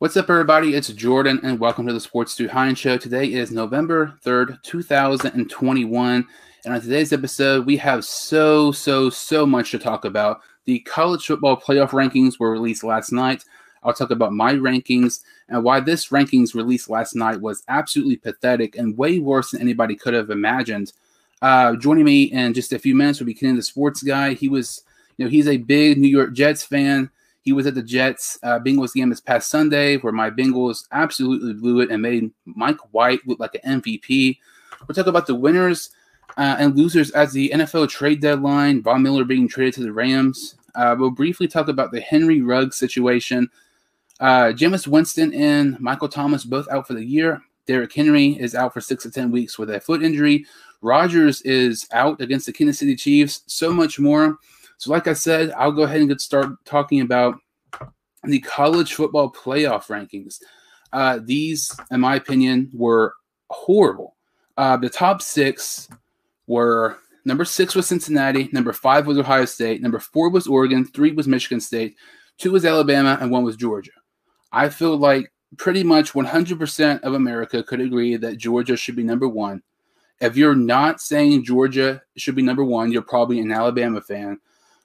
What's up, everybody? It's Jordan, and welcome to the Sports Dude Heinz Show. Today is November 3rd, 2021. And on today's episode, we have so, so, so much to talk about. The college football playoff rankings were released last night. I'll talk about my rankings and why this rankings released last night was absolutely pathetic and way worse than anybody could have imagined. Uh, joining me in just a few minutes will be Ken, the sports guy. He was, you know, he's a big New York Jets fan he was at the Jets uh, Bengals game this past Sunday, where my Bengals absolutely blew it and made Mike White look like an MVP. We'll talk about the winners uh, and losers as the NFL trade deadline. Von Miller being traded to the Rams. Uh, we'll briefly talk about the Henry Ruggs situation. Uh, Jameis Winston and Michael Thomas both out for the year. Derrick Henry is out for six to ten weeks with a foot injury. Rodgers is out against the Kansas City Chiefs. So much more. So, like I said, I'll go ahead and get started talking about the college football playoff rankings. Uh, these, in my opinion, were horrible. Uh, the top six were number six was Cincinnati, number five was Ohio State, number four was Oregon, three was Michigan State, two was Alabama, and one was Georgia. I feel like pretty much 100% of America could agree that Georgia should be number one. If you're not saying Georgia should be number one, you're probably an Alabama fan.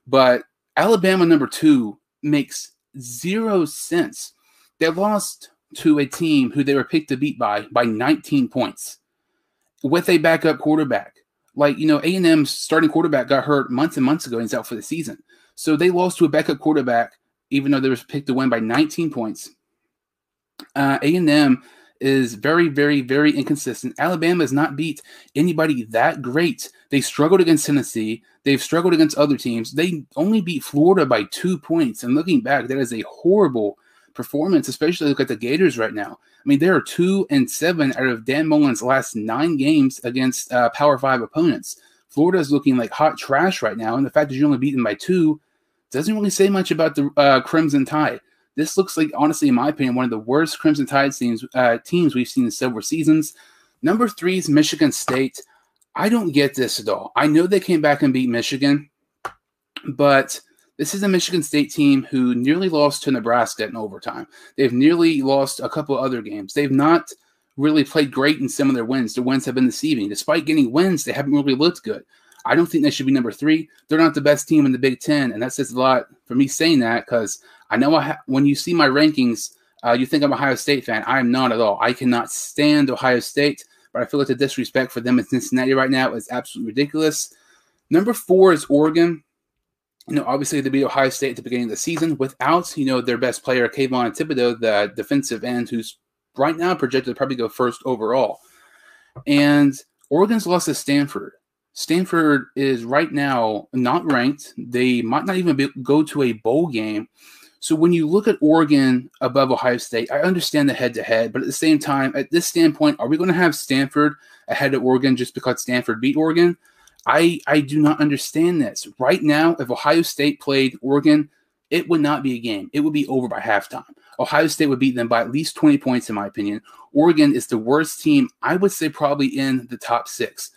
But Alabama number two makes zero sense. They lost to a team who they were picked to beat by by 19 points with a backup quarterback. Like you know, A and M's starting quarterback got hurt months and months ago and he's out for the season. So they lost to a backup quarterback, even though they were picked to win by 19 points. Uh, A and M is very, very, very inconsistent. Alabama has not beat anybody that great. They struggled against Tennessee. They've struggled against other teams. They only beat Florida by two points. And looking back, that is a horrible performance, especially look at the Gators right now. I mean, they are two and seven out of Dan Mullen's last nine games against uh, Power Five opponents. Florida is looking like hot trash right now, and the fact that you only beat them by two doesn't really say much about the uh, Crimson Tide. This looks like, honestly, in my opinion, one of the worst Crimson Tide teams, uh, teams we've seen in several seasons. Number three is Michigan State. I don't get this at all. I know they came back and beat Michigan, but this is a Michigan State team who nearly lost to Nebraska in overtime. They've nearly lost a couple other games. They've not really played great in some of their wins. Their wins have been deceiving. Despite getting wins, they haven't really looked good. I don't think they should be number three. They're not the best team in the Big Ten, and that says a lot for me saying that because I know I ha- when you see my rankings, uh, you think I'm Ohio State fan. I am not at all. I cannot stand Ohio State, but I feel like the disrespect for them in Cincinnati right now is absolutely ridiculous. Number four is Oregon. You know, obviously they beat Ohio State at the beginning of the season without, you know, their best player, Kayvon Thibodeaux, the defensive end, who's right now projected to probably go first overall. And Oregon's lost to Stanford. Stanford is right now not ranked. They might not even be, go to a bowl game. So when you look at Oregon above Ohio State, I understand the head to head, but at the same time, at this standpoint, are we going to have Stanford ahead of Oregon just because Stanford beat Oregon? I I do not understand this. Right now, if Ohio State played Oregon, it would not be a game. It would be over by halftime. Ohio State would beat them by at least 20 points, in my opinion. Oregon is the worst team, I would say, probably in the top six.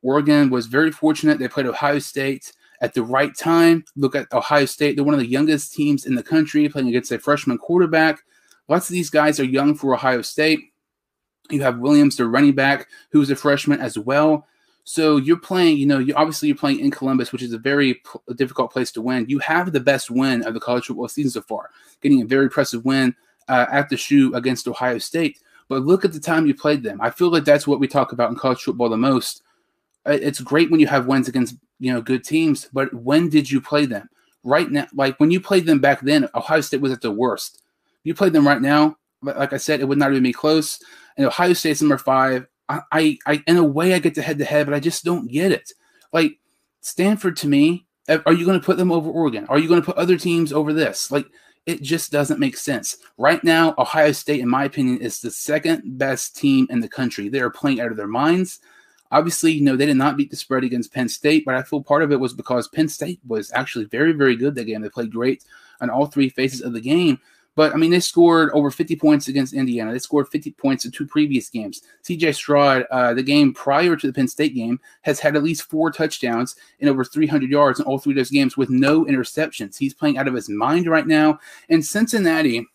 Oregon was very fortunate. They played Ohio State at the right time. Look at Ohio State. They're one of the youngest teams in the country playing against a freshman quarterback. Lots of these guys are young for Ohio State. You have Williams, the running back, who's a freshman as well. So you're playing, you know, you obviously you're playing in Columbus, which is a very p- difficult place to win. You have the best win of the college football season so far, getting a very impressive win uh, at the shoe against Ohio State. But look at the time you played them. I feel like that's what we talk about in college football the most it's great when you have wins against you know good teams, but when did you play them? Right now, like when you played them back then, Ohio State was at the worst. You played them right now, like I said, it would not even be close. And Ohio State's number five. I, I, I in a way, I get to head to head, but I just don't get it. Like Stanford to me, uh, are you going to put them over Oregon? Are you going to put other teams over this? Like it just doesn't make sense. Right now, Ohio State, in my opinion, is the second best team in the country. They are playing out of their minds. Obviously, you know, they did not beat the spread against Penn State, but I feel part of it was because Penn State was actually very, very good that game. They played great on all three phases of the game. But I mean, they scored over 50 points against Indiana. They scored 50 points in two previous games. CJ Stroud, uh, the game prior to the Penn State game, has had at least four touchdowns and over 300 yards in all three of those games with no interceptions. He's playing out of his mind right now. And Cincinnati,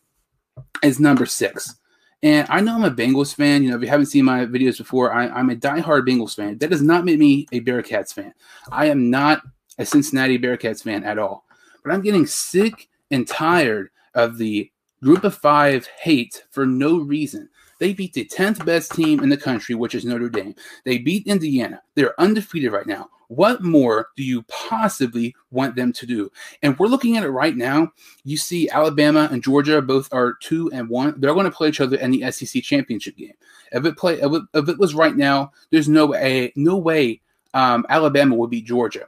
is number six. And I know I'm a Bengals fan. You know, if you haven't seen my videos before, I, am a diehard Bengals fan. That does not make me a Bearcats fan. I am not a Cincinnati Bearcats fan at all. But I'm getting sick and tired of the group of five hate for no reason. They beat the 10th best team in the country, which is Notre Dame. They beat Indiana. They're undefeated right now. What more do you possibly want them to do? And we're looking at it right now. You see Alabama and Georgia both are two and one. They're going to play each other in the SEC championship game. If it play if it, was right now, there's no way no way um, Alabama would beat Georgia.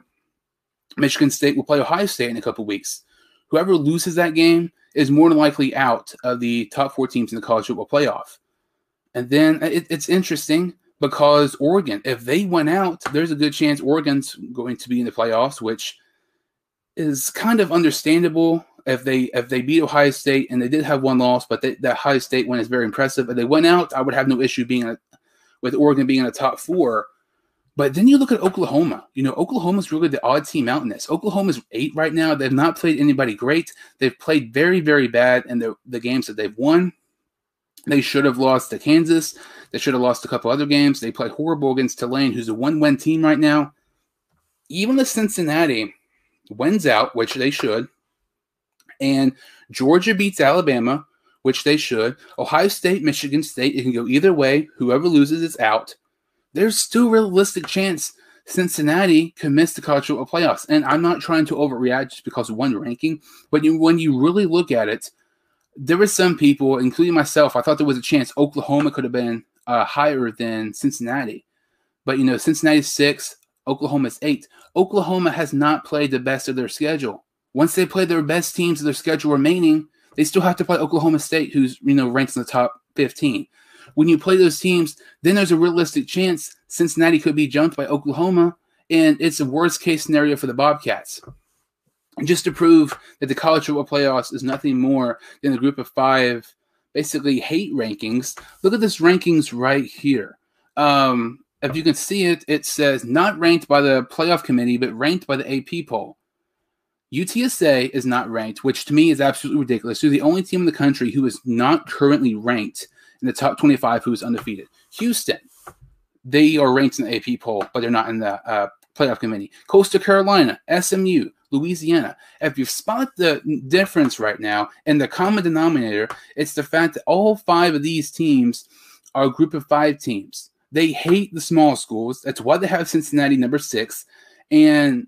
Michigan State will play Ohio State in a couple weeks. Whoever loses that game is more than likely out of the top four teams in the college football playoff. And then it, it's interesting because Oregon, if they went out, there's a good chance Oregon's going to be in the playoffs, which is kind of understandable if they if they beat Ohio State and they did have one loss, but they, that Ohio State win is very impressive. If they went out, I would have no issue being a, with Oregon being in the top four. But then you look at Oklahoma. You know, Oklahoma's really the odd team out in this. Oklahoma's eight right now. They've not played anybody great. They've played very, very bad in the, the games that they've won. They should have lost to Kansas. They should have lost a couple other games. They played horrible against Tulane, who's a one-win team right now. Even if Cincinnati wins out, which they should, and Georgia beats Alabama, which they should, Ohio State, Michigan State, it can go either way. Whoever loses is out. There's still a realistic chance Cincinnati can miss the college football playoffs. And I'm not trying to overreact just because of one ranking, but when you really look at it, there were some people, including myself, I thought there was a chance Oklahoma could have been uh, higher than Cincinnati. But, you know, Cincinnati's six, Oklahoma's eight. Oklahoma has not played the best of their schedule. Once they play their best teams of their schedule remaining, they still have to play Oklahoma State, who's, you know, ranked in the top 15. When you play those teams, then there's a realistic chance Cincinnati could be jumped by Oklahoma, and it's a worst case scenario for the Bobcats just to prove that the college football playoffs is nothing more than a group of five basically hate rankings. Look at this rankings right here. Um, if you can see it, it says not ranked by the playoff committee, but ranked by the AP poll. UTSA is not ranked, which to me is absolutely ridiculous. They're the only team in the country who is not currently ranked in the top 25 who is undefeated. Houston, they are ranked in the AP poll, but they're not in the uh, playoff committee. Coastal Carolina, SMU, Louisiana. If you spot the difference right now and the common denominator, it's the fact that all five of these teams are a group of five teams. They hate the small schools. That's why they have Cincinnati number six. And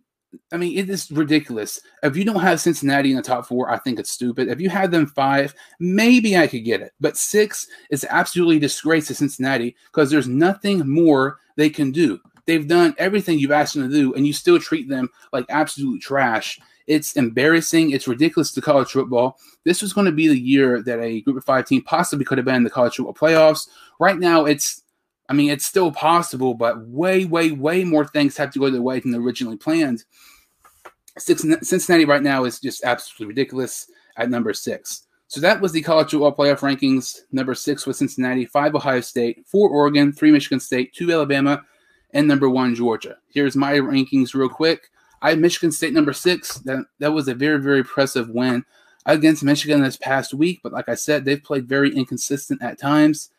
I mean, it is ridiculous. If you don't have Cincinnati in the top four, I think it's stupid. If you had them five, maybe I could get it. But six is absolutely disgrace to Cincinnati because there's nothing more they can do. They've done everything you've asked them to do, and you still treat them like absolute trash. It's embarrassing. It's ridiculous to college football. This was going to be the year that a group of five team possibly could have been in the college football playoffs. Right now, it's, I mean, it's still possible, but way, way, way more things have to go their way than originally planned. Cincinnati right now is just absolutely ridiculous at number six. So that was the college football playoff rankings. Number six was Cincinnati, five Ohio State, four Oregon, three Michigan State, two Alabama, and number one, Georgia. Here's my rankings real quick. I have Michigan State number six. That, that was a very, very impressive win against Michigan this past week. But like I said, they've played very inconsistent at times.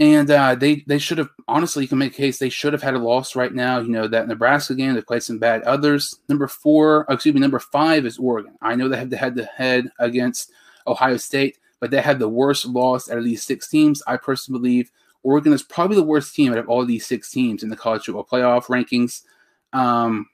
And uh, they they should have honestly, you can make a case they should have had a loss right now. You know that Nebraska game they played some bad others. Number four, excuse me, number five is Oregon. I know they had to head to head against Ohio State, but they had the worst loss out of these six teams. I personally believe Oregon is probably the worst team out of all these six teams in the college football playoff rankings. Um,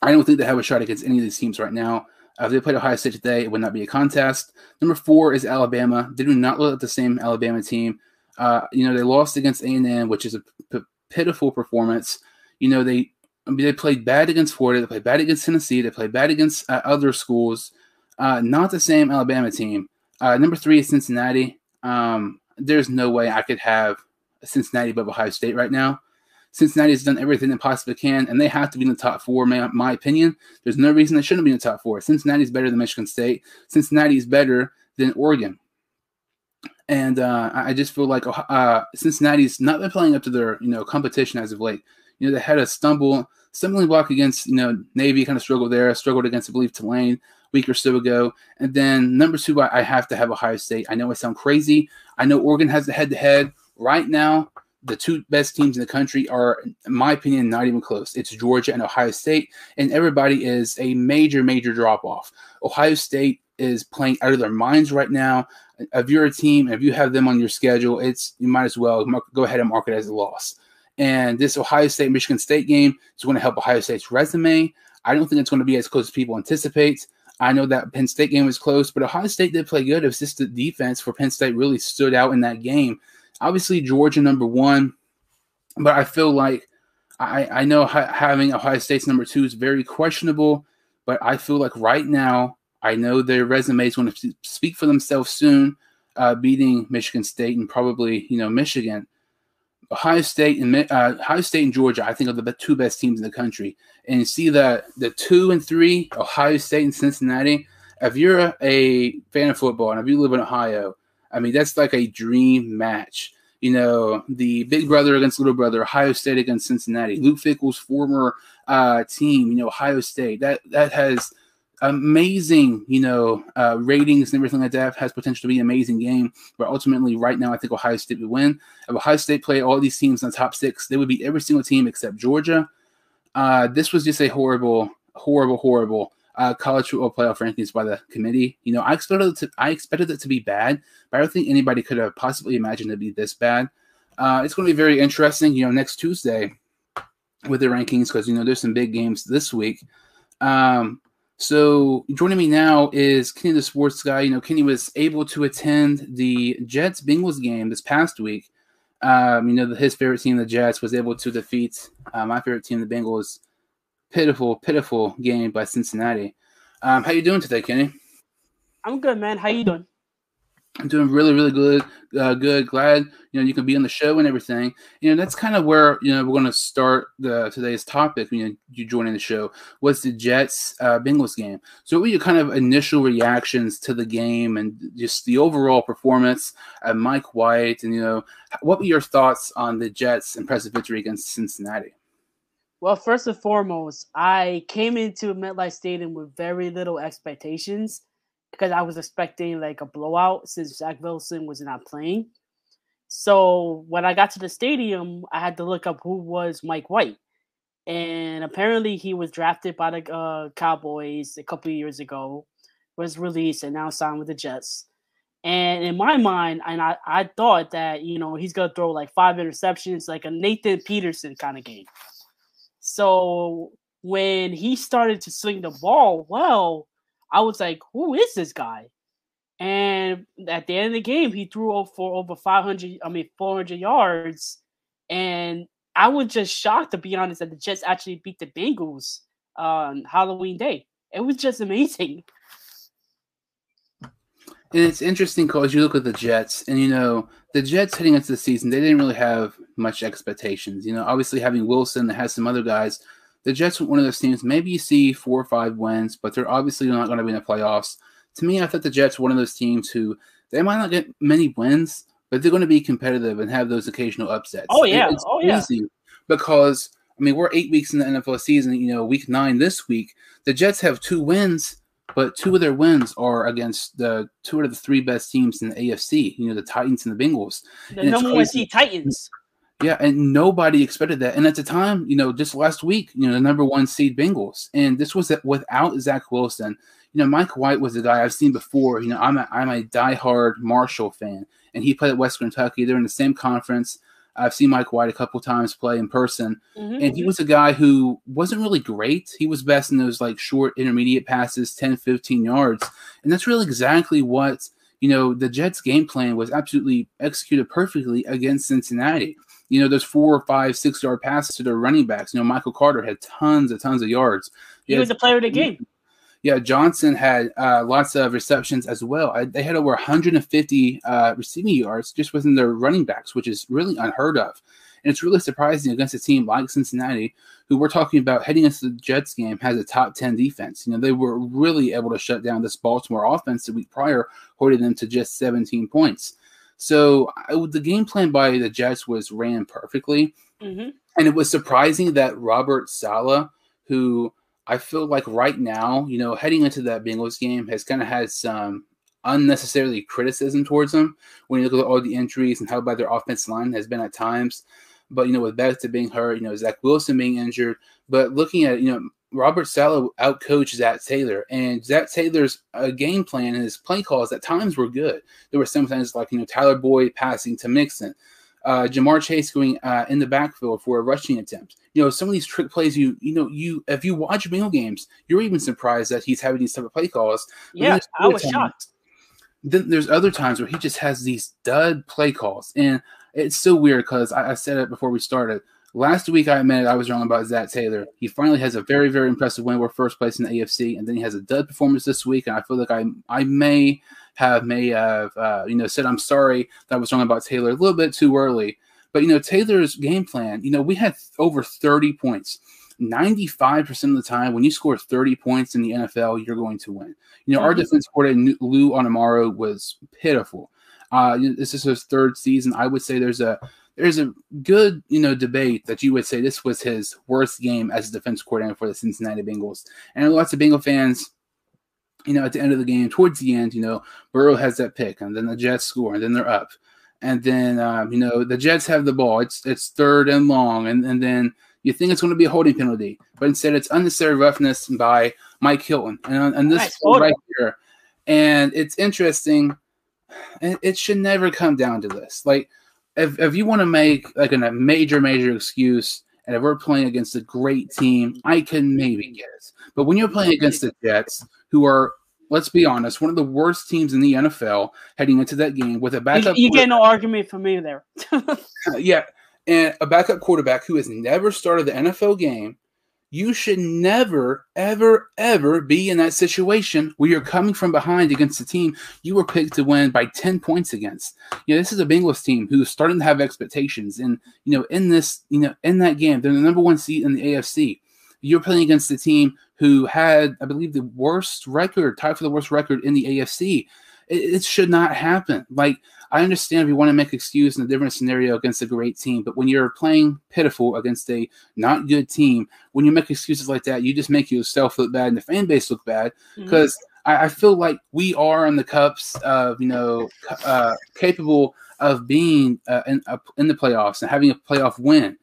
I don't think they have a shot against any of these teams right now. Uh, if they played Ohio State today, it would not be a contest. Number four is Alabama. They do not look like the same Alabama team. Uh, you know, they lost against A&M, which is a p- pitiful performance. You know, they I mean, they played bad against Florida. They played bad against Tennessee. They played bad against uh, other schools. Uh, not the same Alabama team. Uh, number three is Cincinnati. Um, there's no way I could have Cincinnati above Ohio State right now. Cincinnati has done everything they possibly can, and they have to be in the top four. My, my opinion. There's no reason they shouldn't be in the top four. Cincinnati is better than Michigan State. Cincinnati is better than Oregon. And uh, I just feel like uh, Cincinnati's not been playing up to their you know competition as of late. You know they had a stumble, stumbling block against you know Navy, kind of struggled there, struggled against I believe Tulane, week or so ago. And then number two, I, I have to have Ohio State. I know I sound crazy. I know Oregon has the head to head right now. The two best teams in the country are, in my opinion, not even close. It's Georgia and Ohio State, and everybody is a major, major drop off. Ohio State is playing out of their minds right now. If you're a team, if you have them on your schedule, it's you might as well go ahead and mark it as a loss. And this Ohio State Michigan State game is going to help Ohio State's resume. I don't think it's going to be as close as people anticipate. I know that Penn State game was close, but Ohio State did play good. It's just the defense for Penn State really stood out in that game. Obviously, Georgia number one, but I feel like I, I know ha- having Ohio State's number two is very questionable, but I feel like right now, I know their resume is going to speak for themselves soon, uh, beating Michigan State and probably you know Michigan. Ohio State and uh, Ohio State and Georgia, I think, are the two best teams in the country. And you see the the two and three, Ohio State and Cincinnati. If you're a fan of football and if you live in Ohio, I mean that's like a dream match. You know, the big brother against little brother, Ohio State against Cincinnati. Luke Fickell's former uh, team, you know, Ohio State. That that has amazing, you know, uh, ratings and everything like that has potential to be an amazing game. But ultimately, right now, I think Ohio State would win. If Ohio State played all these teams in the top six, they would beat every single team except Georgia. Uh, this was just a horrible, horrible, horrible uh, college football playoff rankings by the committee. You know, I expected it to, I expected it to be bad, but I don't think anybody could have possibly imagined it to be this bad. Uh, it's going to be very interesting. You know, next Tuesday with the rankings because you know there's some big games this week. Um, so joining me now is Kenny the Sports Guy. You know, Kenny was able to attend the Jets Bengals game this past week. Um, you know, his favorite team, the Jets, was able to defeat uh, my favorite team, the Bengals. Pitiful, pitiful game by Cincinnati. Um, how you doing today, Kenny? I'm good, man. How you doing? I'm doing really, really good. Uh, good. Glad you know you can be on the show and everything. You know that's kind of where you know we're going to start the today's topic. You know, you joining the show was the Jets uh, Bengals game. So, what were your kind of initial reactions to the game and just the overall performance of Mike White? And you know, what were your thoughts on the Jets' impressive victory against Cincinnati? Well, first and foremost, I came into MetLife Stadium with very little expectations because I was expecting like a blowout since Zach Wilson was not playing. So when I got to the stadium, I had to look up who was Mike White. And apparently he was drafted by the uh, Cowboys a couple years ago, was released and now signed with the Jets. And in my mind, and I, I thought that, you know, he's to throw like five interceptions, like a Nathan Peterman kind of game. So when he started to swing the ball well, I was like, who is this guy? And at the end of the game, he threw for over 500, I mean, 400 yards. And I was just shocked, to be honest, that the Jets actually beat the Bengals on Halloween Day. It was just amazing. And it's interesting because you look at the Jets, and you know, the Jets heading into the season, they didn't really have much expectations. You know, obviously having Wilson has some other guys the Jets are one of those teams. Maybe you see four or five wins, but they're obviously not going to be in the playoffs. To me, I thought the Jets were one of those teams who they might not get many wins, but they're going to be competitive and have those occasional upsets. Oh yeah, it's oh yeah. Because I mean, we're eight weeks in the NFL season. You know, week nine this week, the Jets have two wins, but two of their wins are against the two of the three best teams in the AFC. You know, the Titans and the Bengals. The and number one seed Titans. Yeah, and nobody expected that. And at the time, you know, just last week, you know, the number one seed Bengals, and this was without Zach Wilson. You know, Mike White was a guy I've seen before. You know, I'm a I'm a diehard Marshall fan, and he played at West Kentucky. They're in the same conference. I've seen Mike White a couple times play in person, mm-hmm. and he was a guy who wasn't really great. He was best in those like short intermediate passes, 10, 15 yards. And that's really exactly what, you know, the Jets game plan was absolutely executed perfectly against Cincinnati you know, those four or five, six yard passes to their running backs. You know, Michael Carter had tons and tons of yards. He, he was a player of the game. Yeah, Johnson had uh, lots of receptions as well. I, they had over 150 uh, receiving yards just within their running backs, which is really unheard of. And it's really surprising against a team like Cincinnati, who we're talking about heading into the Jets game, has a top 10 defense. You know, they were really able to shut down this Baltimore offense the week prior, holding them to just 17 points. So I, the game plan by the Jets was ran perfectly, mm-hmm. and it was surprising that Robert Saleh, who I feel like right now, you know, heading into that Bengals game has kind of had some unnecessarily criticism towards them when you look at all the injuries and how bad their offensive line has been at times. But you know, with Becton being hurt, you know, Zach Wilson being injured, but looking at you know Robert Saleh outcoached Zac Taylor, and Zac Taylor's uh, game plan and his play calls at times were good. There were sometimes like you know Tyler Boyd passing to Mixon, uh, Ja'Marr Chase going uh, in the backfield for a rushing attempt. You know some of these trick plays. You you know you if you watch Bengal games, you're even surprised that he's having these type of play calls. Yeah, I was shocked. Then there's other times where he just has these dud play calls, and it's so weird because I, I said it before we started. Last week, I admitted I was wrong about Zac Taylor. He finally has a very, very impressive win. We're first place in the AFC, and then he has a dud performance this week. And I feel like I, I may have, may have, uh, you know, said I'm sorry that I was wrong about Taylor a little bit too early. But you know, Taylor's game plan. You know, we had over 30 points. 95% of the time, when you score 30 points in the NFL, you're going to win. You know, mm-hmm. our defense coordinator, Lou Anarumo, was pitiful. Uh, this is his third season. I would say there's a there's a good you know debate that you would say this was his worst game as a defense coordinator for the Cincinnati Bengals. And lots of Bengal fans, you know, at the end of the game, towards the end, you know, Burrow has that pick, and then the Jets score, and then they're up, and then um, you know the Jets have the ball. It's it's third and long, and and then you think it's going to be a holding penalty, but instead it's unnecessary roughness by Mike Hilton, and and this right here, and it's interesting. It should never come down to this, like if if you want to make like a major major excuse, and if we're playing against a great team, I can maybe get it. But when you're playing against the Jets, who are let's be honest, one of the worst teams in the NFL heading into that game with a backup. You, you get no argument from me there. yeah, and a backup quarterback who has never started the NFL game you should never, ever, ever be in that situation where you're coming from behind against a team you were picked to win by 10 points against. You know, this is a Bengals team who's starting to have expectations. And, you know, in this, you know, in that game, they're the number one seed in the AFC. You're playing against a team who had, I believe, the worst record, tied for the worst record in the AFC. It, it should not happen. Like, I understand if you want to make excuse in a different scenario against a great team, but when you're playing pitiful against a not good team, when you make excuses like that, you just make yourself look bad and the fan base look bad because. Mm-hmm. I, I, feel like we are on the cups of you know uh, capable of being uh, in, uh, in the playoffs and having a playoff win.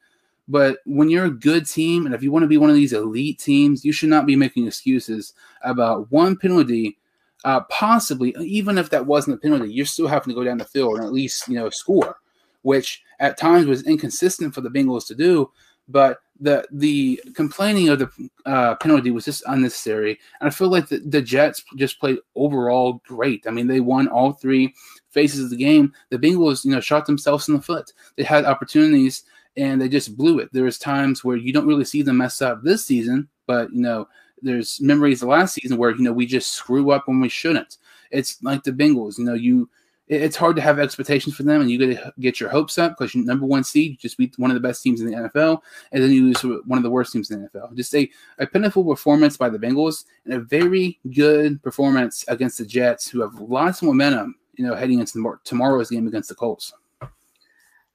But when you're a good team, and if you want to be one of these elite teams, you should not be making excuses about one penalty uh, possibly, even if that wasn't a penalty, you're still having to go down the field and at least you know score, which at times was inconsistent for the Bengals to do. But the the complaining of the uh, penalty was just unnecessary, and I feel like the, the Jets just played overall great. I mean, they won all three phases of the game. The Bengals, you know, shot themselves in the foot. They had opportunities and they just blew it. There was times where you don't really see them mess up this season, but you know there's memories of last season where you know we just screw up when we shouldn't. It's like the Bengals, you know, you it's hard to have expectations for them, and you get to get your hopes up because you're number one seed, you just beat one of the best teams in the NFL, and then you lose one of the worst teams in the NFL. Just a, a pitiful performance by the Bengals and a very good performance against the Jets, who have lots of momentum, you know, heading into tomorrow's game against the Colts.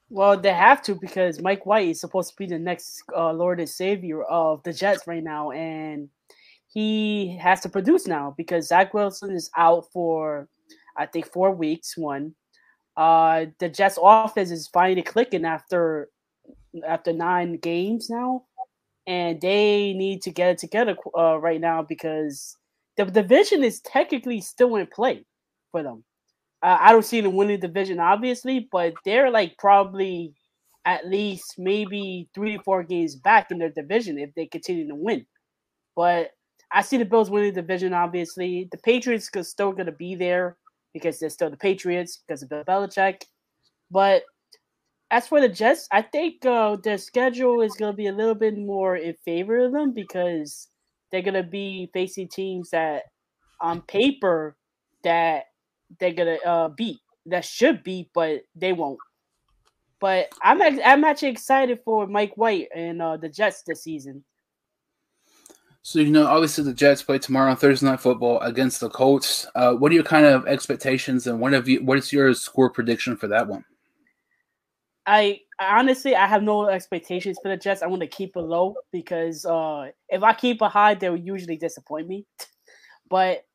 Well, they have to because Mike White is supposed to be the next uh, Lord and Savior of the Jets right now, and he has to produce now because Zach Wilson is out for I think four weeks. One, uh, the Jets' offense is finally clicking after after nine games now, and they need to get it together uh, right now because the division is technically still in play for them. Uh, I don't see them winning the division, obviously, but they're like probably at least maybe three to four games back in their division if they continue to win. But I see the Bills winning the division. Obviously, the Patriots are still going to be there because they're still the Patriots because of Bill Belichick. But as for the Jets, I think uh, their schedule is going to be a little bit more in favor of them because they're going to be facing teams that, on paper, that they're going to uh, beat, that should beat, but they won't. But I'm I'm actually excited for Mike White and uh, the Jets this season. So you know, obviously the Jets play tomorrow on Thursday Night Football against the Colts. Uh, what are your kind of expectations, and what have you? What is your score prediction for that one? I honestly I have no expectations for the Jets. I want to keep it low because uh, if I keep it high, they will usually disappoint me. but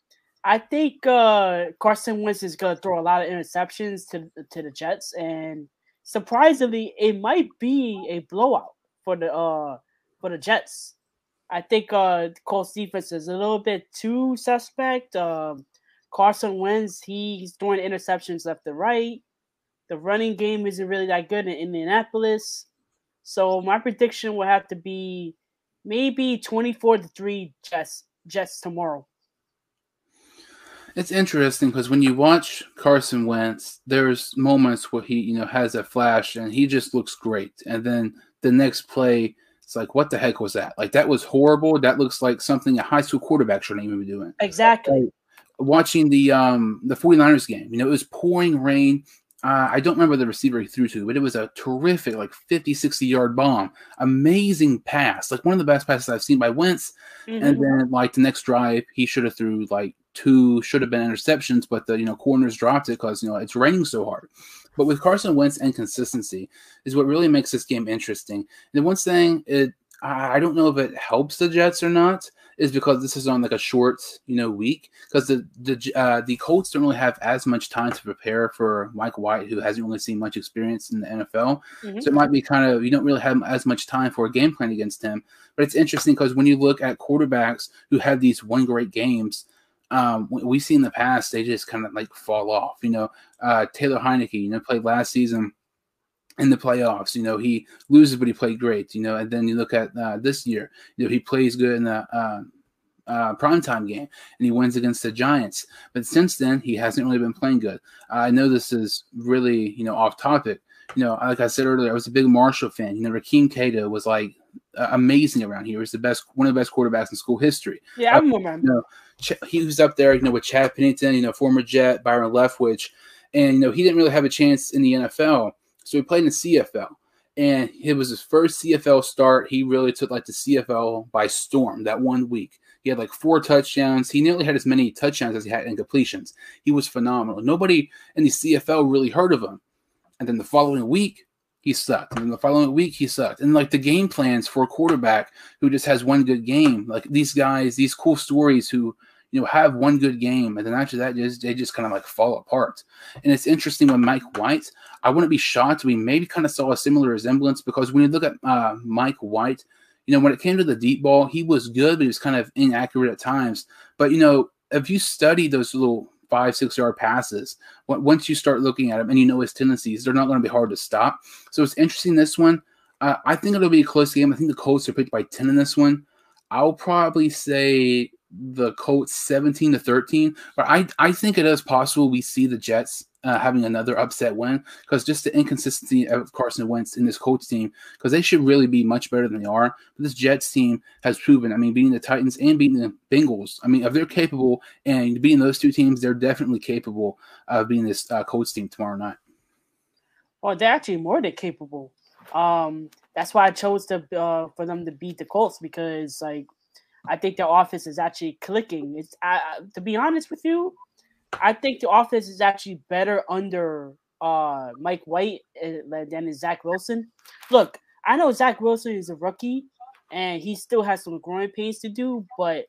I think uh, Carson Wentz is going to throw a lot of interceptions to to the Jets, and surprisingly, it might be a blowout for the uh, for the Jets. I think uh, Colts defense is a little bit too suspect. Um, Carson Wentz, he's throwing interceptions left to right. The running game isn't really that good in Indianapolis. So my prediction will have to be maybe 24 to 3 Jets Jets tomorrow. It's interesting because when you watch Carson Wentz, there's moments where he, you know, has a flash and he just looks great. And then the next play, it's like, what the heck was that? Like that was horrible. That looks like something a high school quarterback shouldn't even be doing. Exactly. watching the um the 49ers game, you know, it was pouring rain. Uh, I don't remember the receiver he threw to, but it was a terrific, like 50, 60 yard bomb. Amazing pass. Like one of the best passes I've seen by Wentz. Mm-hmm. And then, like, the next drive, he should have threw like two, should have been interceptions, but the, you know, corners dropped it because, you know, it's raining so hard. But with Carson Wentz and consistency is what really makes this game interesting. And one thing, it I don't know if it helps the Jets or not, is because this is on like a short, you know, week. Because the the uh, the Colts don't really have as much time to prepare for Mike White, who hasn't really seen much experience in the NFL. Mm-hmm. So it might be kind of you don't really have as much time for a game plan against him. But it's interesting because when you look at quarterbacks who have these one great games, um, we see in the past they just kind of like fall off. You know, uh, Taylor Heinicke, you know, played last season in the playoffs. You know, he loses, but he played great. You know, and then you look at uh, this year. You know, he plays good in the uh, uh, primetime game, and he wins against the Giants. But since then, he hasn't really been playing good. I know this is really you know off topic. You know, like I said earlier, I was a big Marshall fan. You know, Rakeem Cato was like amazing around here. He was the best, one of the best quarterbacks in school history. Yeah, I remember. You know, he was up there, you know, with Chad Pennington, you know, former Jet, Byron Leftwich, and you know, he didn't really have a chance in the NFL, so he played in the CFL. And it was his first CFL start. He really took like the CFL by storm that one week. He had like four touchdowns. He nearly had as many touchdowns as he had in completions. He was phenomenal. Nobody in the CFL really heard of him. And then the following week, he sucked. And then the following week, he sucked. And like the game plans for a quarterback who just has one good game, like these guys, these cool stories who you know have one good game, and then after that, just they just kind of like fall apart. And it's interesting with Mike White. I wouldn't be shocked. We maybe kind of saw a similar resemblance because when you look at uh, Mike White, you know when it came to the deep ball, he was good, but he was kind of inaccurate at times. But you know if you study those little five, six yard passes. Once you start looking at him and you know his tendencies, they're not going to be hard to stop. So it's interesting this one. Uh, I think it'll be a close game. I think the Colts are picked by 10 in this one. I'll probably say the Colts 17 to 13, but I, I think it is possible we see the Jets uh, having another upset win because just the inconsistency of Carson Wentz in this Colts team because they should really be much better than they are. But this Jets team has proven. I mean, beating the Titans and beating the Bengals. I mean, if they're capable and beating those two teams, they're definitely capable of beating this uh, Colts team tomorrow night. Well, they're actually more than capable. Um, that's why I chose to uh, for them to beat the Colts because like I think the offense is actually clicking. It's to be honest with you, I think the offense is actually better under uh, Mike White than than Zach Wilson. Look, I know Zach Wilson is a rookie and he still has some growing pains to do, but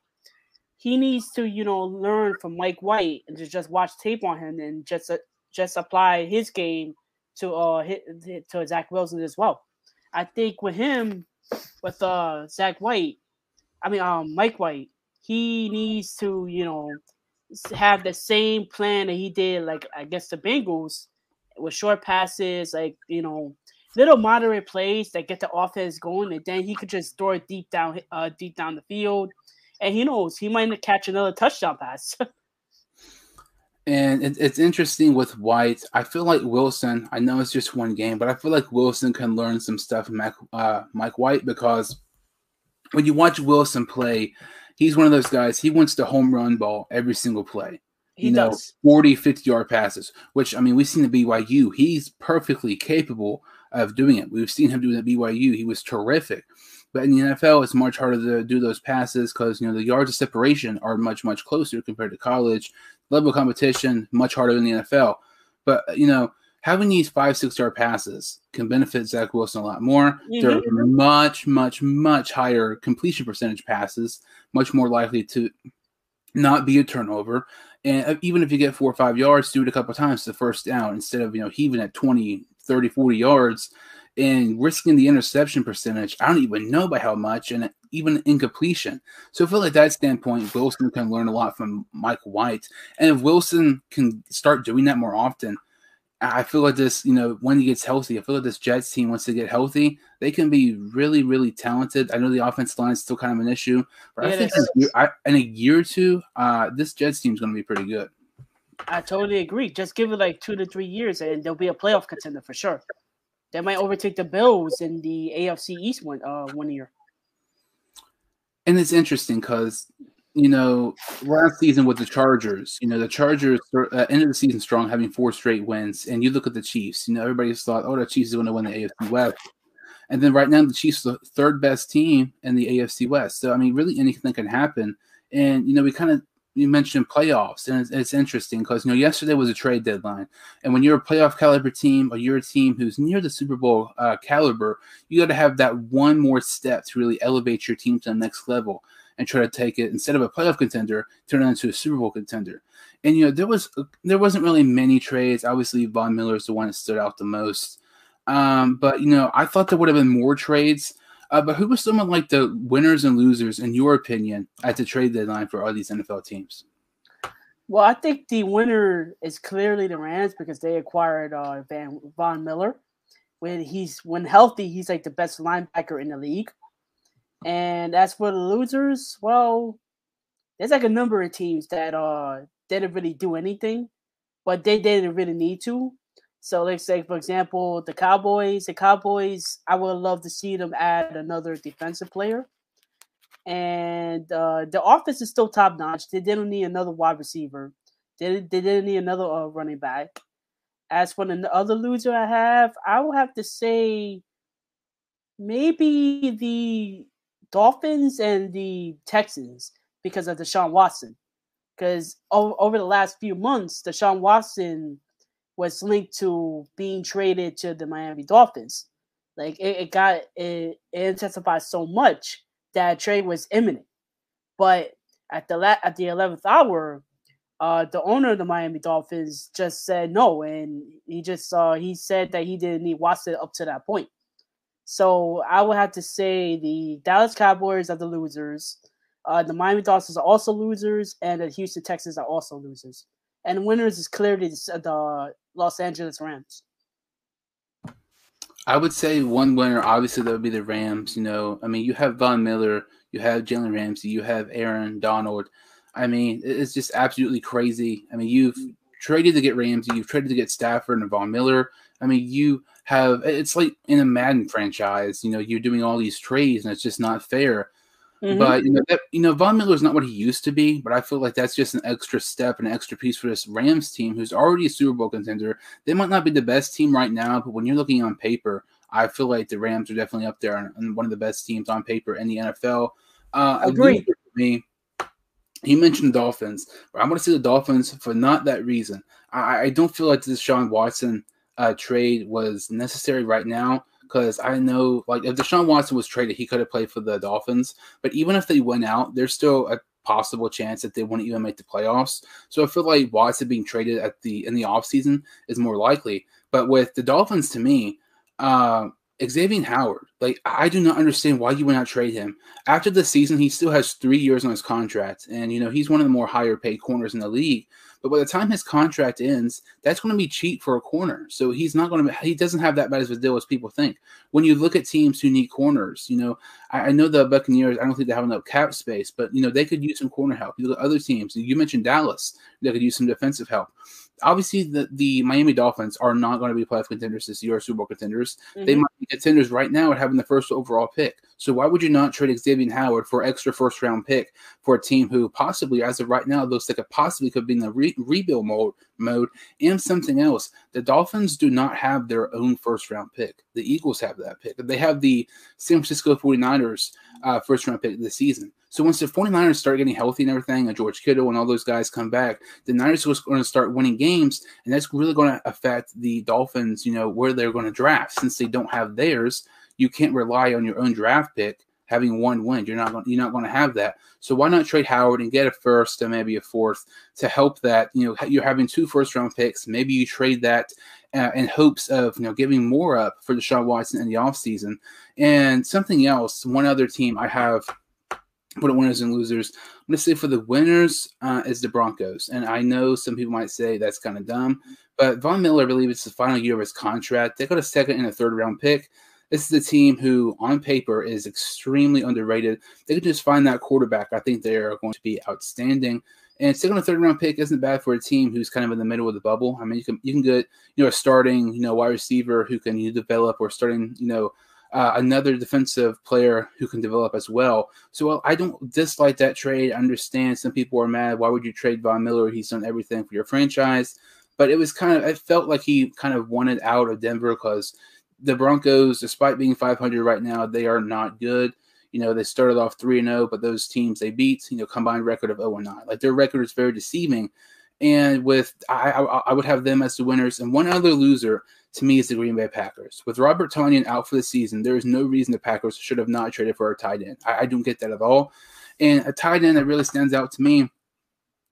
he needs to, you know, learn from Mike White and just, just watch tape on him and just uh, just apply his game to uh to Zach Wilson as well. I think with him, with uh Zach White, I mean um Mike White, he needs to, you know, have the same plan that he did, like I guess the Bengals, with short passes, like you know, little moderate plays that get the offense going, and then he could just throw it deep down, uh, deep down the field, and he knows he might catch another touchdown pass. and it, it's interesting with White. I feel like Wilson. I know it's just one game, but I feel like Wilson can learn some stuff from Mike, uh, Mike White because when you watch Wilson play he's one of those guys. He wants the home run ball every single play. He you does. know, 40, 50 yard passes, which I mean, we've seen the BYU. He's perfectly capable of doing it. We've seen him do it at BYU. He was terrific. But in the NFL, it's much harder to do those passes because you know the yards of separation are much much closer compared to college. Level competition much harder than the NFL. But you know, having these five, six yard passes can benefit Zach Wilson a lot more. Mm-hmm. They're much, much, much higher completion percentage passes, much more likely to not be a turnover. And even if you get four or five yards, do it a couple times the first down instead of, you know, heaving at 20, 30, 40 yards and risking the interception percentage. I don't even know by how much, and even incompletion. So I feel like that standpoint, Wilson can learn a lot from Mike White. And if Wilson can start doing that more often, I feel like this, you know, when he gets healthy, I feel like this Jets team wants to get healthy. They can be really, really talented. I know the offensive line is still kind of an issue, but I think in a, in a year or two, uh, this Jets team is going to be pretty good. I totally agree. Just give it like two to three years, and they'll be a playoff contender for sure. They might overtake the Bills in the AFC East one uh one year. And it's interesting because you know last season with the Chargers, you know the Chargers uh, ended the season strong, having four straight wins. And you look at the Chiefs. You know everybody's thought, oh, the Chiefs is going to win the AFC West. And then right now the Chiefs are the third best team in the AFC West. So I mean, really anything can happen. And you know we kind of you mentioned playoffs, and it's, it's interesting because you know yesterday was a trade deadline, and when you're a playoff caliber team or you're a team who's near the Super Bowl uh, caliber, you got to have that one more step to really elevate your team to the next level and try to take it instead of a playoff contender, turn it into a Super Bowl contender. And you know there was there wasn't really many trades. Obviously, Von Miller is the one that stood out the most. Um, but you know, I thought there would have been more trades. Uh, but who was someone like the winners and losers, in your opinion, at the trade deadline for all these NFL teams? Well, I think the winner is clearly the Rams because they acquired uh, Van Von Miller. When he's when healthy, he's like the best linebacker in the league. And as for the losers, well, there's like a number of teams that uh didn't really do anything, but they didn't really need to. So let's say, for example, the Cowboys. The Cowboys, I would love to see them add another defensive player. And uh, the offense is still top notch. They didn't need another wide receiver. They, they didn't need another uh, running back. As for the other loser I have, I will have to say maybe the Dolphins and the Texans because of Deshaun Watson. Because over the last few months, Deshaun Watson was linked to being traded to the Miami Dolphins. Like it, it got it, it intensified so much that trade was imminent. But at the la- at the eleventh hour, uh, the owner of the Miami Dolphins just said no, and he just uh, he said that he didn't need Watson up to that point. So I would have to say the Dallas Cowboys are the losers. Uh, the Miami Dolphins are also losers, and the Houston Texans are also losers. And winners is clearly the Los Angeles Rams? I would say one winner, obviously, that would be the Rams. You know, I mean, you have Von Miller, you have Jalen Ramsey, you have Aaron Donald. I mean, it's just absolutely crazy. I mean, you've traded to get Ramsey, you've traded to get Stafford and Von Miller. I mean, you have it's like in a Madden franchise, you know, you're doing all these trades and it's just not fair. Mm-hmm. But you know, that, you know, Von Miller is not what he used to be. But I feel like that's just an extra step, an extra piece for this Rams team, who's already a Super Bowl contender. They might not be the best team right now, but when you're looking on paper, I feel like the Rams are definitely up there and one of the best teams on paper in the NFL. Uh, Agree. Me, he mentioned Dolphins, but I'm going to see the Dolphins for not that reason. I, I don't feel like Deshaun Watson uh, trade was necessary right now because I know like if Deshaun Watson was traded, he could have played for the Dolphins. But even if they went out, there's still a possible chance that they wouldn't even make the playoffs. So I feel like Watson being traded at the in the offseason is more likely. But with the Dolphins, to me, uh, Xavier Howard, like I do not understand why you would not trade him. After the season, he still has three years on his contract, and you know he's one of the more higher paid corners in the league. But by the time his contract ends, that's going to be cheap for a corner. So he's not going to. He doesn't have that bad of a deal as people think. When you look at teams who need corners, you know, I, I know the Buccaneers. I don't think they have enough cap space, but you know they could use some corner help. You look at other teams. You mentioned Dallas. They could use some defensive help obviously the, the Miami Dolphins are not going to be playoff contenders this year or Super Bowl contenders. Mm-hmm. They might be contenders right now at having the first overall pick. So why would you not trade Xavier Howard for extra first round pick for a team who possibly, as of right now, looks like it possibly could be in the re- rebuild mode mode and something else? The Dolphins do not have their own first round pick. The Eagles have that pick. They have the San Francisco 49ers uh, first round pick this season. So once the 49ers start getting healthy and everything, and George Kittle and all those guys come back, the Niners are going to start winning games, and that's really going to affect the Dolphins, you know, where they're going to draft. Since they don't have theirs, you can't rely on your own draft pick having one win. You're not going, you're not going to have that. So why not trade Howard and get a first and maybe a fourth to help that? You know, you're having two first round picks. Maybe you trade that uh, in hopes of you know giving more up for Deshaun Watson in the offseason. And something else, one other team I have put it winners and losers. I'm going to say for the winners uh, is the Broncos. And I know some people might say that's kind of dumb, but Von Miller, I believe it's the final year of his contract. They got a second and a third round pick. This is a team who, on paper, is extremely underrated. They could just find that quarterback. I think they are going to be outstanding. And second or third round pick isn't bad for a team who's kind of in the middle of the bubble. I mean, you can you can get you know a starting you know wide receiver who can you develop, or starting you know uh, another defensive player who can develop as well. So well, I don't dislike that trade. I understand some people are mad. Why would you trade Von Miller? He's done everything for your franchise. But it was kind of, it felt like he kind of wanted out of Denver because the Broncos, despite being 500 right now, they are not good. You know, they started off 3 and 0, but those teams they beat, you know, combined record of 0 and 9. Like their record is very deceiving. And with, I, I, I would have them as the winners. And one other loser to me is the Green Bay Packers. With Robert Tonyan out for the season, there is no reason the Packers should have not traded for a tight end. I, I don't get that at all. And a tight end that really stands out to me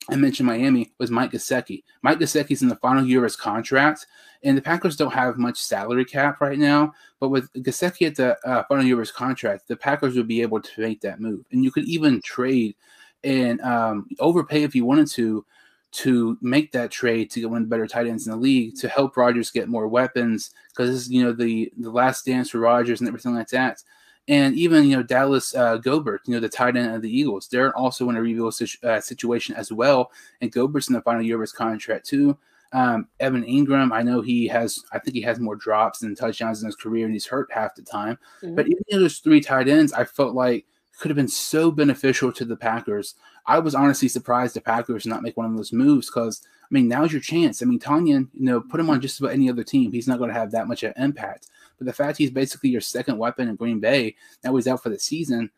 I mentioned Miami was Mike Gesicki. Mike Gesicki's in the final year of his contract, and the Packers don't have much salary cap right now. But with Gesicki at the uh, final year of his contract, the Packers would be able to make that move, and you could even trade and um, overpay if you wanted to to make that trade to get one of the better tight ends in the league to help Rodgers get more weapons because this is you know the the last dance for Rodgers and everything like that. And even you know Dallas uh, Goedert, you know the tight end of the Eagles, they're also in a rebuild situ- uh, situation as well. And Goedert's in the final year of his contract too. Um, Evan Engram, I know he has, I think he has more drops than touchdowns in his career, and he's hurt half the time. Mm-hmm. But even those three tight ends, I felt like could have been so beneficial to the Packers. I was honestly surprised the Packers not make one of those moves because I mean now's your chance. I mean Tonyan, you know, put him on just about any other team. He's not going to have that much of an impact. But the fact he's basically your second weapon in Green Bay, now he's out for the season.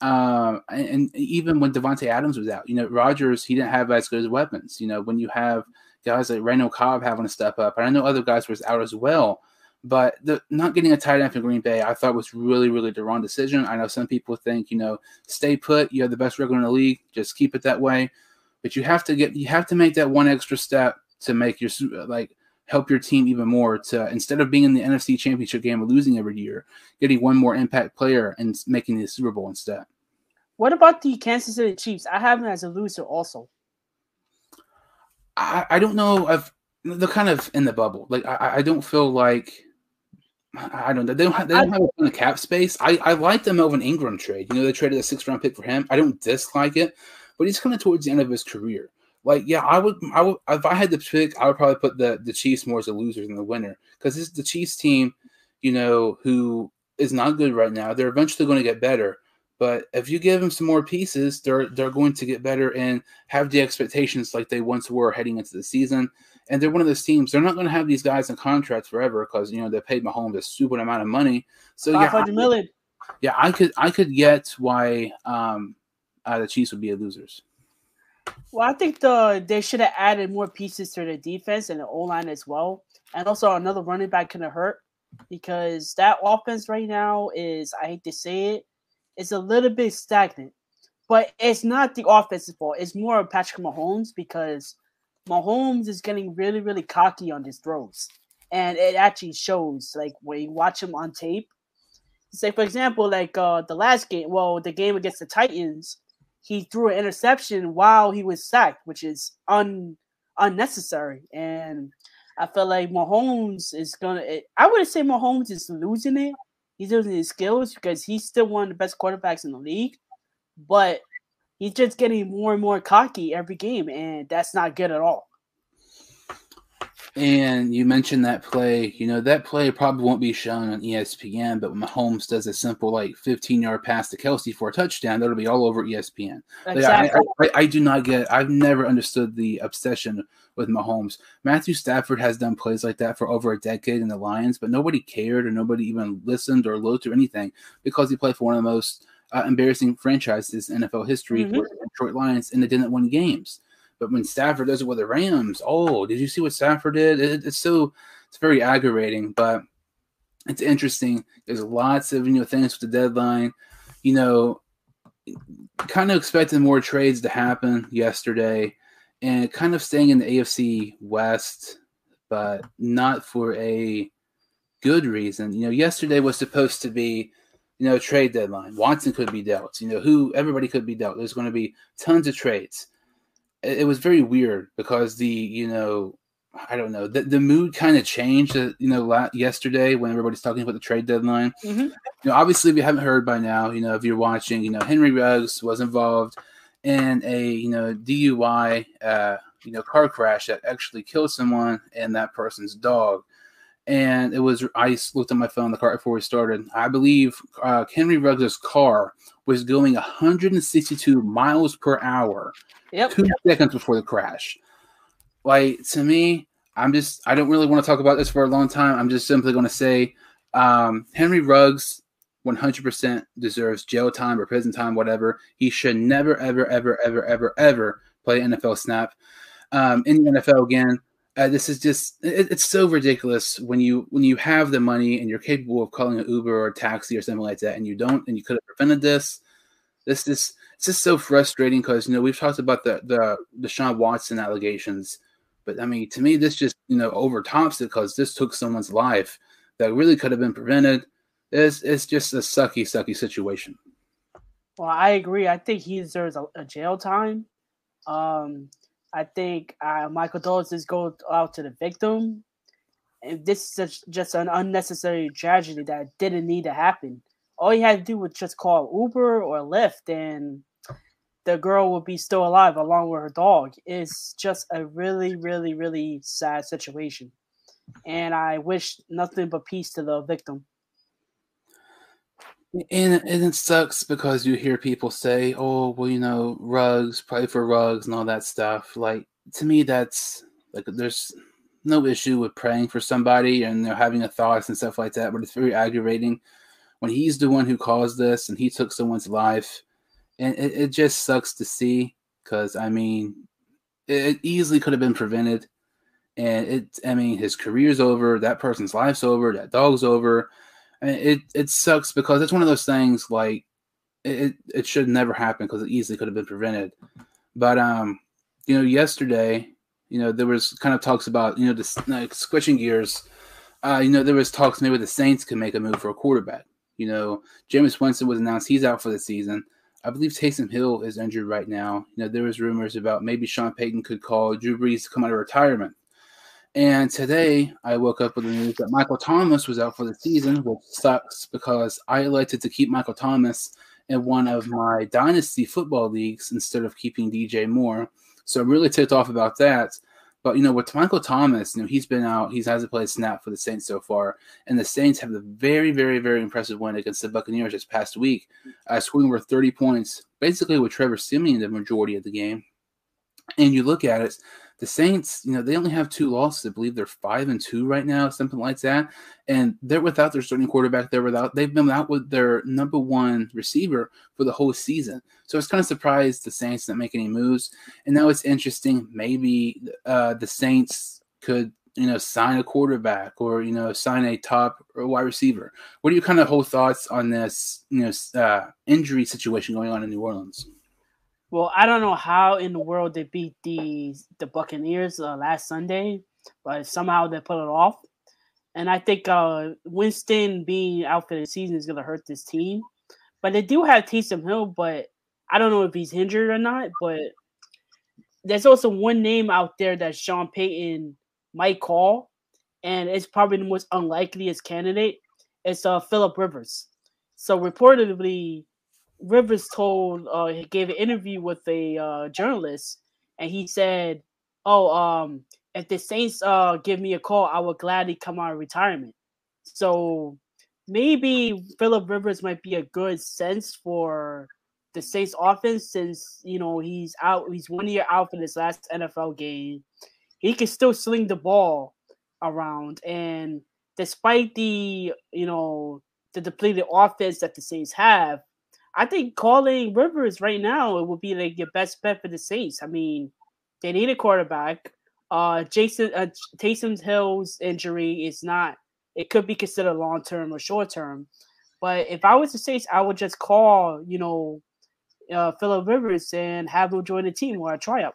Um, and, and, even when Davante Adams was out, you know, Rodgers he didn't have as good as weapons. You know, when you have guys like Randall Cobb having to step up, and I know other guys was out as well. But the not getting a tight end for Green Bay, I thought was really, really the wrong decision. I know some people think, you know, stay put. You have the best record in the league. Just keep it that way. But you have to get, you have to make that one extra step to make your like help your team even more to instead of being in the NFC championship game and losing every year, getting one more impact player and making the Super Bowl instead. What about the Kansas City Chiefs? I have them as a loser also. I, I don't know I've they're kind of in the bubble. Like I, I don't feel like I don't know. They don't have, they don't have a ton of cap space. I, I like the Melvin Ingram trade. You know, they traded a six round pick for him. I don't dislike it, but he's kind of towards the end of his career. Like, yeah, I would, I would, if I had to pick, I would probably put the the Chiefs more as a loser than the winner because this is the Chiefs team, you know, who is not good right now. They're eventually going to get better, but if you give them some more pieces, they're they're going to get better and have the expectations like they once were heading into the season. And they're one of those teams. They're not going to have these guys in contracts forever because you know they paid Mahomes a stupid amount of money. So yeah, I, million. yeah, I could I could get why um, uh, the Chiefs would be a losers. Well, I think the they should have added more pieces to the defense and the O line as well, and also another running back could have hurt because that offense right now is I hate to say it, it's a little bit stagnant. But it's not the offensive fault. It's more of Patrick Mahomes because Mahomes is getting really, really cocky on his throws. And it actually shows like when you watch him on tape. Say for example, like uh the last game, well, the game against the Titans, he threw an interception while he was sacked, which is un unnecessary. And I feel like Mahomes is gonna. I wouldn't say Mahomes is losing it. He's losing his skills because he's still one of the best quarterbacks in the league, but he's just getting more and more cocky every game, and that's not good at all. And you mentioned that play. You know, that play probably won't be shown on ESPN, but when Mahomes does a simple, like, 15 yard pass to Kelce for a touchdown, that'll be all over ESPN. Exactly. I, I, I, do not get, I've never understood the obsession with Mahomes. Matthew Stafford has done plays like that for over a decade in the Lions, but nobody cared or nobody even listened or looked or anything because he played for one of the most uh, embarrassing franchises in NFL history Mhm. were the Detroit Lions, and they didn't win games. But when Stafford does it with the Rams, oh, did you see what Stafford did? It, it's so it's very aggravating, but it's interesting. There's lots of you know things with the deadline. You know, kind of expected more trades to happen yesterday, and kind of staying in the AFC West, but not for a good reason. You know, yesterday was supposed to be, you know, trade deadline. Watson could be dealt. You know, who everybody could be dealt. There's going to be tons of trades. It, it was very weird because the you know. I don't know. The, the mood kind of changed, uh, you know, la- yesterday when everybody's talking about the trade deadline Mhm. you know, obviously we haven't heard by now, you know, if you're watching, you know, Henry Ruggs was involved in a, you know, DUI, uh, you know, car crash that actually killed someone and that person's dog. And it was, I looked at my phone the car before we started. I believe uh, Henry Ruggs' car was going 162 miles per hour Yep. two seconds before the crash. Like to me, I'm just I don't really want to talk about this for a long time. I'm just simply going to say um, Henry Ruggs 100% deserves jail time or prison time, whatever. He should never, ever, ever, ever, ever, ever play NFL snap um, in the NFL again. Uh, this is just it, it's so ridiculous when you when you have the money and you're capable of calling an Uber or a taxi or something like that, and you don't, and you could have prevented this. This is it's just so frustrating because you know we've talked about the the Deshaun Watson allegations, but I mean to me this just you know overtops it because this took someone's life that really could have been prevented. It's it's just a sucky sucky situation. Well, I agree. I think he deserves a, a jail time. Um, I think uh, Michael Douglas just go out to the victim. And this is just an unnecessary tragedy that didn't need to happen. All he had to do was just call Uber or Lyft, and the girl would be still alive along with her dog. It's just a really, really, really sad situation. And I wish nothing but peace to the victim. And, and it sucks because you hear people say, "Oh, well, you know, Ruggs, pray for Ruggs, and all that stuff." Like to me, that's like there's no issue with praying for somebody and they're having a thoughts and stuff like that, but it's very aggravating when he's the one who caused this and he took someone's life, and it, it just sucks to see because I mean, it, it easily could have been prevented, and it, I mean, his career's over, that person's life's over, that dog's over. It it sucks because it's one of those things like it it should never happen because it easily could have been prevented. But um, you know, yesterday, you know, there was kind of talks about you know this like switching gears. Uh, you know, there was talks maybe the Saints could make a move for a quarterback. You know, Jameis Winston was announced he's out for the season. I believe Taysom Hill is injured right now. You know, there was rumors about maybe Sean Payton could call Drew Brees to come out of retirement. And today I woke up with the news that Michael Thomas was out for the season, which sucks because I elected to keep Michael Thomas in one of my dynasty football leagues instead of keeping DJ Moore. So I'm really ticked off about that. But you know, with Michael Thomas, you know, he's been out, he hasn't played a snap for the Saints so far, and the Saints have a very, very, very impressive win against the Buccaneers this past week, uh, scoring over 30 points, basically with Trevor Siemian the majority of the game. And you look at it, the Saints, you know, they only have two losses. I believe they're five and two right now, something like that. And they're without their starting quarterback. They're without. They've been out with their number one receiver for the whole season. So it's kind of surprised the Saints didn't make any moves. And now it's interesting. Maybe uh, the Saints could, you know, sign a quarterback or you know, sign a top wide receiver. What are your kind of whole thoughts on this, you know, uh, injury situation going on in New Orleans? Well, I don't know how in the world they beat the the Buccaneers uh, last Sunday, but somehow they put it off. And I think uh, Winston being out for the season is going to hurt this team. But they do have Taysom Hill, but I don't know if he's injured or not. But there's also one name out there that Sean Payton might call, and it's probably the most unlikeliest candidate. It's uh, Philip Rivers. So reportedly, Rivers told uh he gave an interview with a uh, journalist and he said, "Oh, um if the Saints uh give me a call, I will gladly come out of retirement." So maybe Philip Rivers might be a good sense for the Saints offense since you know he's out he's one year out for this last NFL game. He can still sling the ball around and despite the you know the depleted offense that the Saints have, I think calling Rivers right now it would be like your best bet for the Saints. I mean, they need a quarterback. Uh, Jason uh, Taysom Hill's injury is not. It could be considered long term or short term. But if I was the Saints, I would just call, you know, uh, Philip Rivers and have him join the team or a tryout.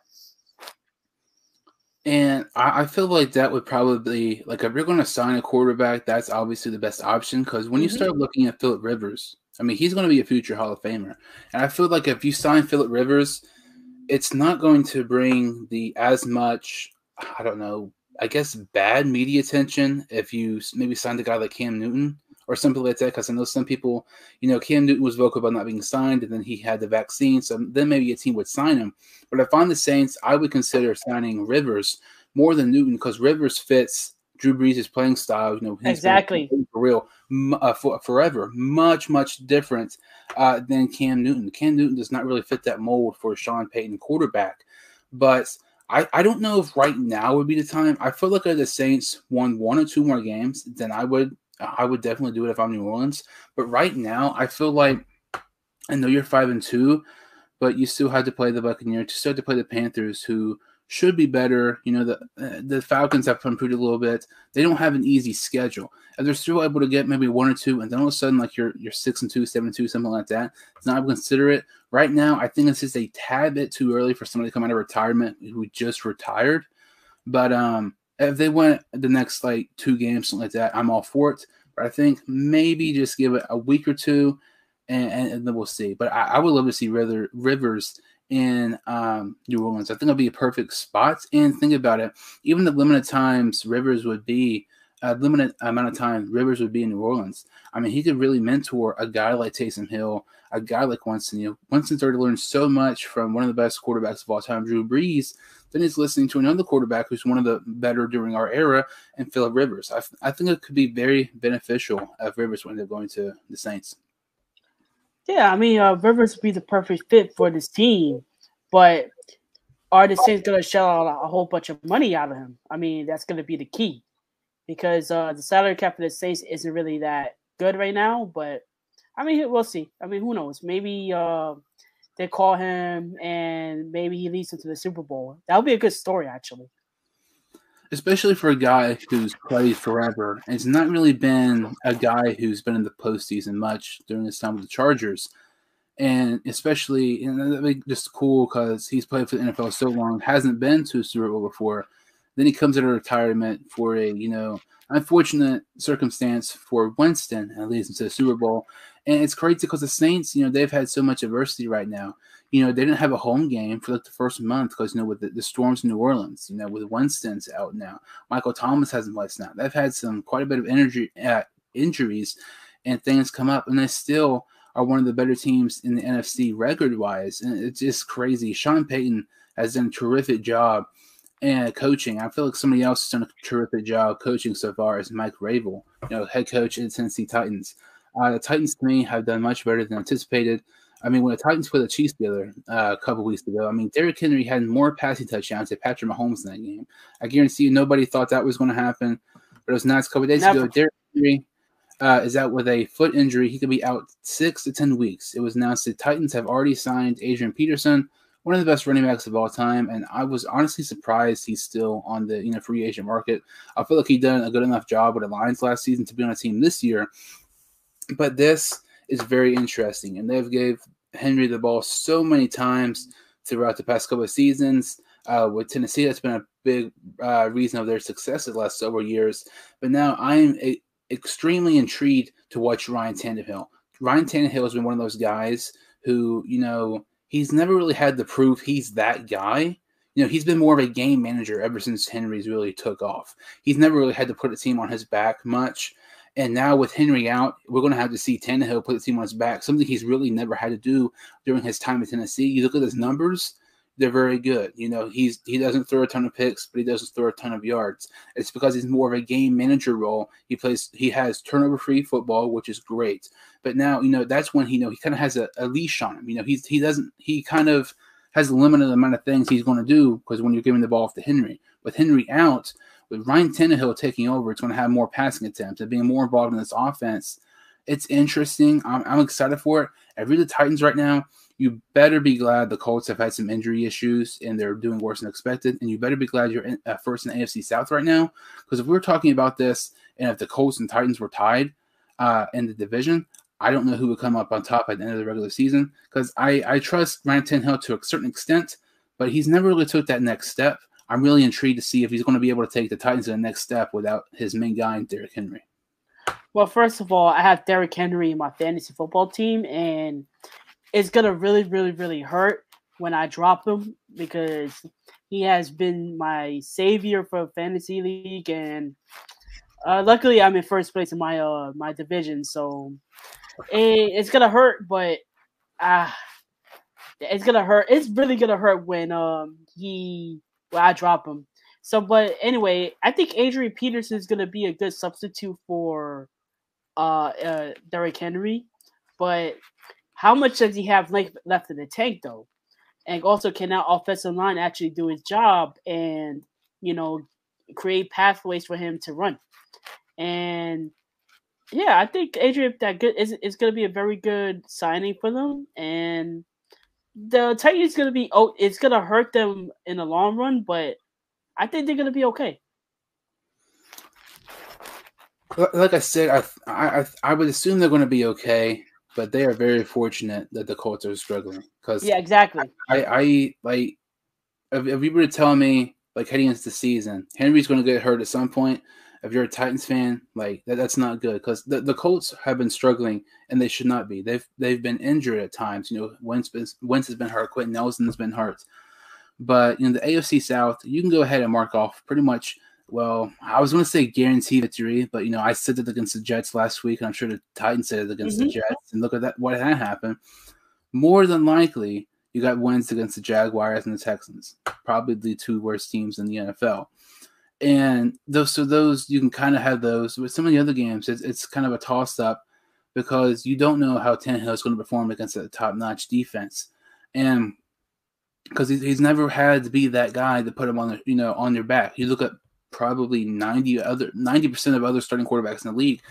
And I, I feel like that would probably like if you're going to sign a quarterback, that's obviously the best option because when you mm-hmm. start looking at Philip Rivers, I mean, he's going to be a future Hall of Famer, and I feel like if you sign Philip Rivers, it's not going to bring the as much. I don't know. I guess bad media attention if you maybe signed a guy like Cam Newton or something like that. Because I know some people, you know, Cam Newton was vocal about not being signed, and then he had the vaccine, so then maybe a team would sign him. But if I'm the Saints, I would consider signing Rivers more than Newton because Rivers fits Drew Brees' playing style. You know, exactly for real, uh, for, forever, much much different uh, than Cam Newton. Cam Newton does not really fit that mold for Sean Payton quarterback, but. I, I don't know if right now would be the time. I feel like if the Saints won one or two more games, then I would I would definitely do it if I'm New Orleans. But right now, I feel like I know you're five and two, but you still had to play the Buccaneers. You still had to play the Panthers, who should be better. You know, the uh, the Falcons have improved a little bit. They don't have an easy schedule. And they're still able to get maybe one or two, and then all of a sudden, like you're you're six and two, seven and two, something like that. It's not consider it. Right now, I think it's just a tad bit too early for somebody to come out of retirement who just retired. But um if they win the next like two games, something like that, I'm all for it. But I think maybe just give it a week or two, and, and, and then we'll see. But I, I, would love to see River, Rivers in um, New Orleans. I think it'll be a perfect spot. And think about it, even the limited times Rivers would be a limited amount of time Rivers would be in New Orleans. I mean, he could really mentor a guy like Taysom Hill, a guy like Winston. You know, Winston's already learned so much from one of the best quarterbacks of all time, Drew Brees. Then he's listening to another quarterback who's one of the better during our era, and Philip Rivers. I, I think it could be very beneficial if Rivers when they're going to the Saints. Yeah, I mean, uh, Rivers would be the perfect fit for this team, but are the Saints going to shell out a whole bunch of money out of him? I mean, that's going to be the key because uh, the salary cap for the Saints isn't really that good right now. But I mean, we'll see. I mean, who knows? Maybe uh, they call him and maybe he leads them to the Super Bowl. That would be a good story, actually. Especially for a guy who's played forever. And it's not really been a guy who's been in the postseason much during his time with the Chargers. And especially, and be just cool because he's played for the NFL so long, hasn't been to a Super Bowl before then he comes of retirement for a, you know, unfortunate circumstance for Winston and leads him to the Super Bowl. And it's crazy because the Saints, you know, they've had so much adversity right now. You know, they didn't have a home game for like the first month because, you know, with the, the, storms in New Orleans, you know, with Winston's out now. Michael Thomas hasn't played now. They've had some quite a bit of energy, uh, injuries and things come up, and they still are one of the better teams in the NFC record wise. And it's just crazy. Sean Payton has done a terrific job and coaching. I feel like somebody else has done a terrific job coaching so far is Mike Vrabel, you know, head coach in Tennessee Titans. Uh, the Titans to me have done much better than anticipated. I mean, when the Titans played the Chiefs together uh, a couple weeks ago, I mean, Derrick Henry had more passing touchdowns than Patrick Mahomes in that game. I guarantee you, nobody thought that was going to happen. But it was nice a couple days Never. ago. Derrick Henry uh, is out with a foot injury. He could be out six to ten weeks. It was announced the Titans have already signed Adrian Peterson one of the best running backs of all time, and I was honestly surprised he's still on the you know free agent market. I feel like he done a good enough job with the Lions last season to be on a team this year, but this is very interesting, and they've gave Henry the ball so many times throughout the past couple of seasons. Uh, with Tennessee, that's been a big uh, reason of their success the last several years. But now I am a, extremely intrigued to watch Ryan Tannehill. Ryan Tannehill has been one of those guys who, you know, he's never really had the proof he's that guy. You know, he's been more of a game manager ever since Henry's really took off. He's never really had to put a team on his back much. And now with Henry out, we're going to have to see Tannehill put the team on his back, something he's really never had to do during his time in Tennessee. You look at his numbers, they're very good. You know, he's he doesn't throw a ton of picks, but he doesn't throw a ton of yards. It's because he's more of a game manager role. He plays he has turnover free football, which is great. But now, you know, that's when he you know he kind of has a, a leash on him. You know, he's he doesn't he kind of has a limited amount of things he's going to do because when you're giving the ball off to Henry, with Henry out, with Ryan Tannehill taking over, it's going to have more passing attempts and being more involved in this offense. It's interesting. I'm, I'm excited for it. If you're the Titans right now, you better be glad the Colts have had some injury issues and they're doing worse than expected. And you better be glad you're in, first in AFC South right now. Because if we are talking about this and if the Colts and Titans were tied uh, in the division, I don't know who would come up on top at the end of the regular season. Because I, I trust Ryan Tannehill to a certain extent, but he's never really took that next step. I'm really intrigued to see if he's going to be able to take the Titans to the next step without his main guy, Derrick Henry. Well, first of all, I have Derrick Henry in my fantasy football team, and it's gonna really, really, really hurt when I drop him because he has been my savior for fantasy league, and uh, luckily I'm in first place in my uh my division, so it, it's gonna hurt, but uh, it's gonna hurt. It's really gonna hurt when um he when I drop him. So, but anyway, I think Adrian Peterson is gonna be a good substitute for uh, uh Derrick Henry, but how much does he have left in the tank though? And also, can that offensive line actually do his job and you know create pathways for him to run? And yeah, I think Adrian that good is is going to be a very good signing for them, and the Titans going to be oh, it's going to hurt them in the long run, but I think they're going to be okay. Like I said, I I I would assume they're going to be okay but they are very fortunate that the Colts are struggling because yeah, exactly. I, I like if, if you were to tell me like heading into the season, Henry's going to get hurt at some point. If you're a Titans fan, like that, that's not good because the, the Colts have been struggling and they should not be. They've they've been injured at times. You know, Wentz, Wentz has been hurt. Quenton Nelson has been hurt. But in the AFC South, you can go ahead and mark off pretty much well, I was going to say guarantee victory, but you know, I said it against the Jets last week, and I'm sure the Titans said it against mm-hmm. the Jets. And look at that, what had happened. More than likely, you got wins against the Jaguars and the Texans, probably the two worst teams in the NFL. And those, so those you can kind of have those. With some of the other games, it's, it's kind of a toss up because you don't know how Tannehill is going to perform against a top notch defense, and because he's, he's never had to be that guy to put him on the you know on your back. You look at probably 90 other 90% of other starting quarterbacks in the league,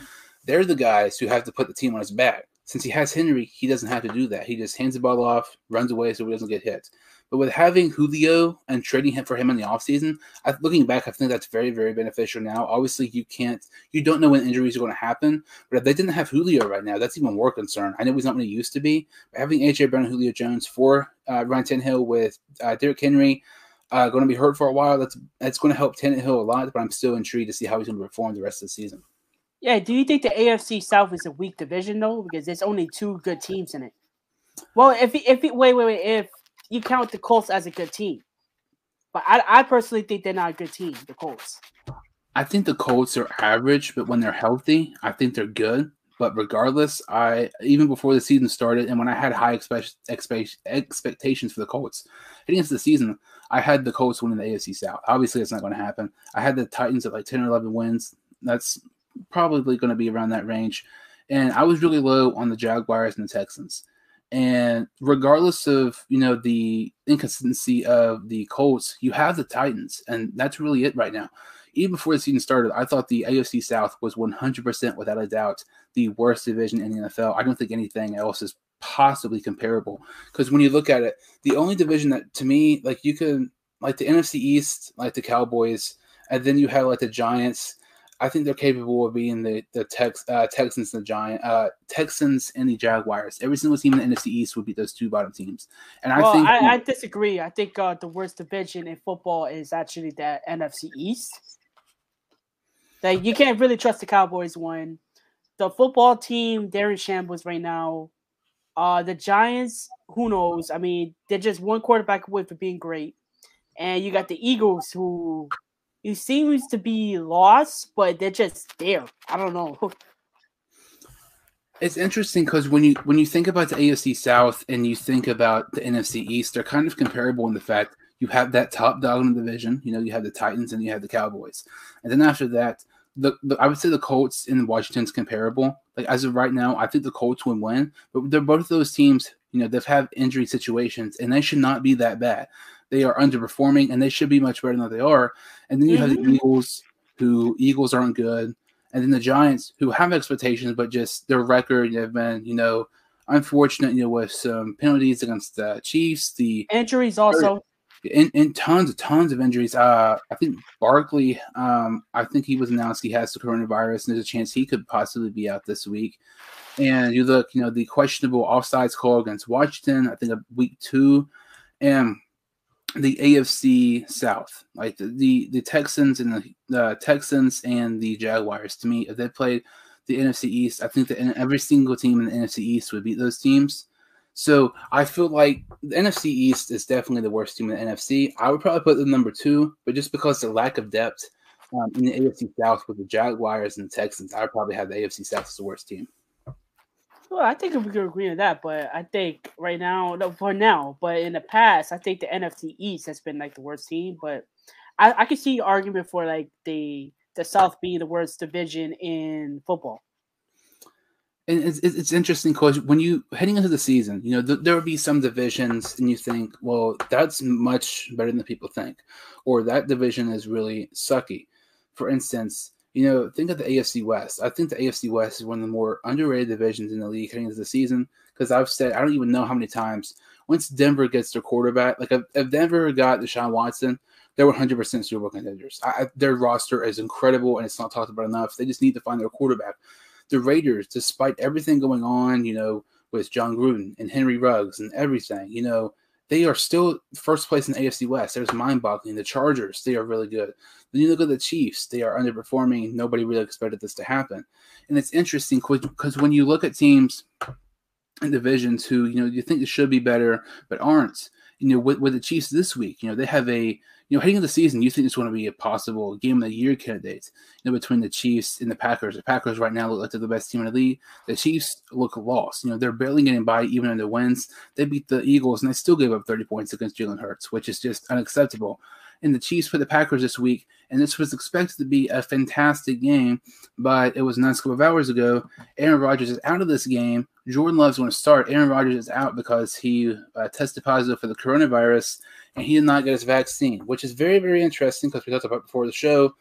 they're the guys who have to put the team on his back. Since he has Henry, he doesn't have to do that. He just hands the ball off, runs away so he doesn't get hit. But with having Julio and trading him for him in the offseason, looking back, I think that's very, very beneficial now. Obviously, you can't, you don't know when injuries are going to happen. But if they didn't have Julio right now, that's even more concern. I know he's not what he used to be. But having AJ Brown and Julio Jones for uh, Ryan Tannehill with uh, Derrick Henry, uh, going to be hurt for a while. That's that's going to help Tannehill a lot, but I'm still intrigued to see how he's going to perform the rest of the season. Yeah, do you think the AFC South is a weak division though? Because there's only two good teams in it. Well, if if wait wait wait if you count the Colts as a good team, but I I personally think they're not a good team. The Colts. I think the Colts are average, but when they're healthy, I think they're good. But regardless, I even before the season started, and when I had high expect, expect, expectations for the Colts heading into the season, I had the Colts winning the AFC South. Obviously, it's not going to happen. I had the Titans at like ten or eleven wins. That's probably going to be around that range. And I was really low on the Jaguars and the Texans. And regardless of you know the inconsistency of the Colts, you have the Titans, and that's really it right now even before the season started, I thought the AFC South was 100% without a doubt the worst division in the NFL. I don't think anything else is possibly comparable because when you look at it, the only division that to me, like you can like the NFC East, like the Cowboys, and then you have like the Giants. I think they're capable of being the the Tex, uh, Texans and the Giant uh, Texans and the Jaguars. Every single team in the NFC East would be those two bottom teams. And I well, think I, I disagree. I think uh, the worst division in football is actually the NFC East. Like you can't really trust the Cowboys one. The football team, they're in shambles right now. Uh the Giants, who knows? I mean, they're just one quarterback away from being great. And you got the Eagles who it seems to be lost, but they're just there. I don't know. It's interesting because when you when you think about the AFC South and you think about the NFC East, they're kind of comparable in the fact you have that top dog in the division. You know, you have the Titans and you have the Cowboys, and then after that, the, the, I would say the Colts and Washington's comparable. Like as of right now, I think the Colts would win, but they're both those teams. You know, they've had injury situations, and they should not be that bad. They are underperforming, and they should be much better than they are. And then you mm-hmm. have the mm-hmm. Eagles, who Eagles aren't good. and then the Giants, who have expectations, but just their record have been, you know, unfortunate, you know, with some penalties against the Chiefs, the injuries also. In, in tons of tons of injuries. Uh, I think Barkley. Um, I think he was announced he has the coronavirus, and there's a chance he could possibly be out this week. And you look, you know, the questionable offsides call against Washington. I think a week two, and the AFC South, like the the, the Texans and the, Texans and the Jaguars. To me, if they played the NFC East, I think that every single team in the NFC East would beat those teams. So I feel like the NFC East is definitely the worst team in the NFC. I would probably put them number two, but just because the lack of depth um, in the AFC South with the Jaguars and the Texans, I would probably have the AFC South as the worst team. Well, I think we could agree on that, but I think right now, no, for now, but in the past, I think the NFC East has been like the worst team. But I, I can see argument for like the the South being the worst division in football. And it's, it's interesting because when you heading into the season, you know th- there will be some divisions, and you think, well, that's much better than people think, or that division is really sucky. For instance, you know, think of the AFC West. I think the AFC West is one of the more underrated divisions in the league heading into the season because I've said I don't even know how many times once Denver gets their quarterback, like if, Denver got Deshaun Watson, they're 100% Super Bowl contenders. I, their roster is incredible and it's not talked about enough. They just need to find their quarterback. The Raiders, despite everything going on, you know, with Jon Gruden and Henry Ruggs and everything, you know, they are still first place in the AFC West. There's mind boggling. The Chargers, they are really good. Then you look at the Chiefs, they are underperforming. Nobody really expected this to happen. And it's interesting because when you look at teams and divisions who, you know, you think they should be better, but aren't, you know, with, with the Chiefs this week, you know, they have a you know, heading into the season, you think it's going to be a possible game of the year candidate, you know, between the Chiefs and the Packers. The Packers right now look like they're the best team in the league. The Chiefs look lost. You know, they're barely getting by even in the wins. They beat the Eagles and they still gave up 30 points against Jalen Hurts, which is just unacceptable. And the Chiefs put the Packers this week, and this was expected to be a fantastic game, but it was a couple of hours ago. Aaron Rodgers is out of this game. Jordan Love's going to start. Aaron Rodgers is out because he uh, tested positive for the coronavirus and he did not get his vaccine, which is very, very interesting because we talked about before the show.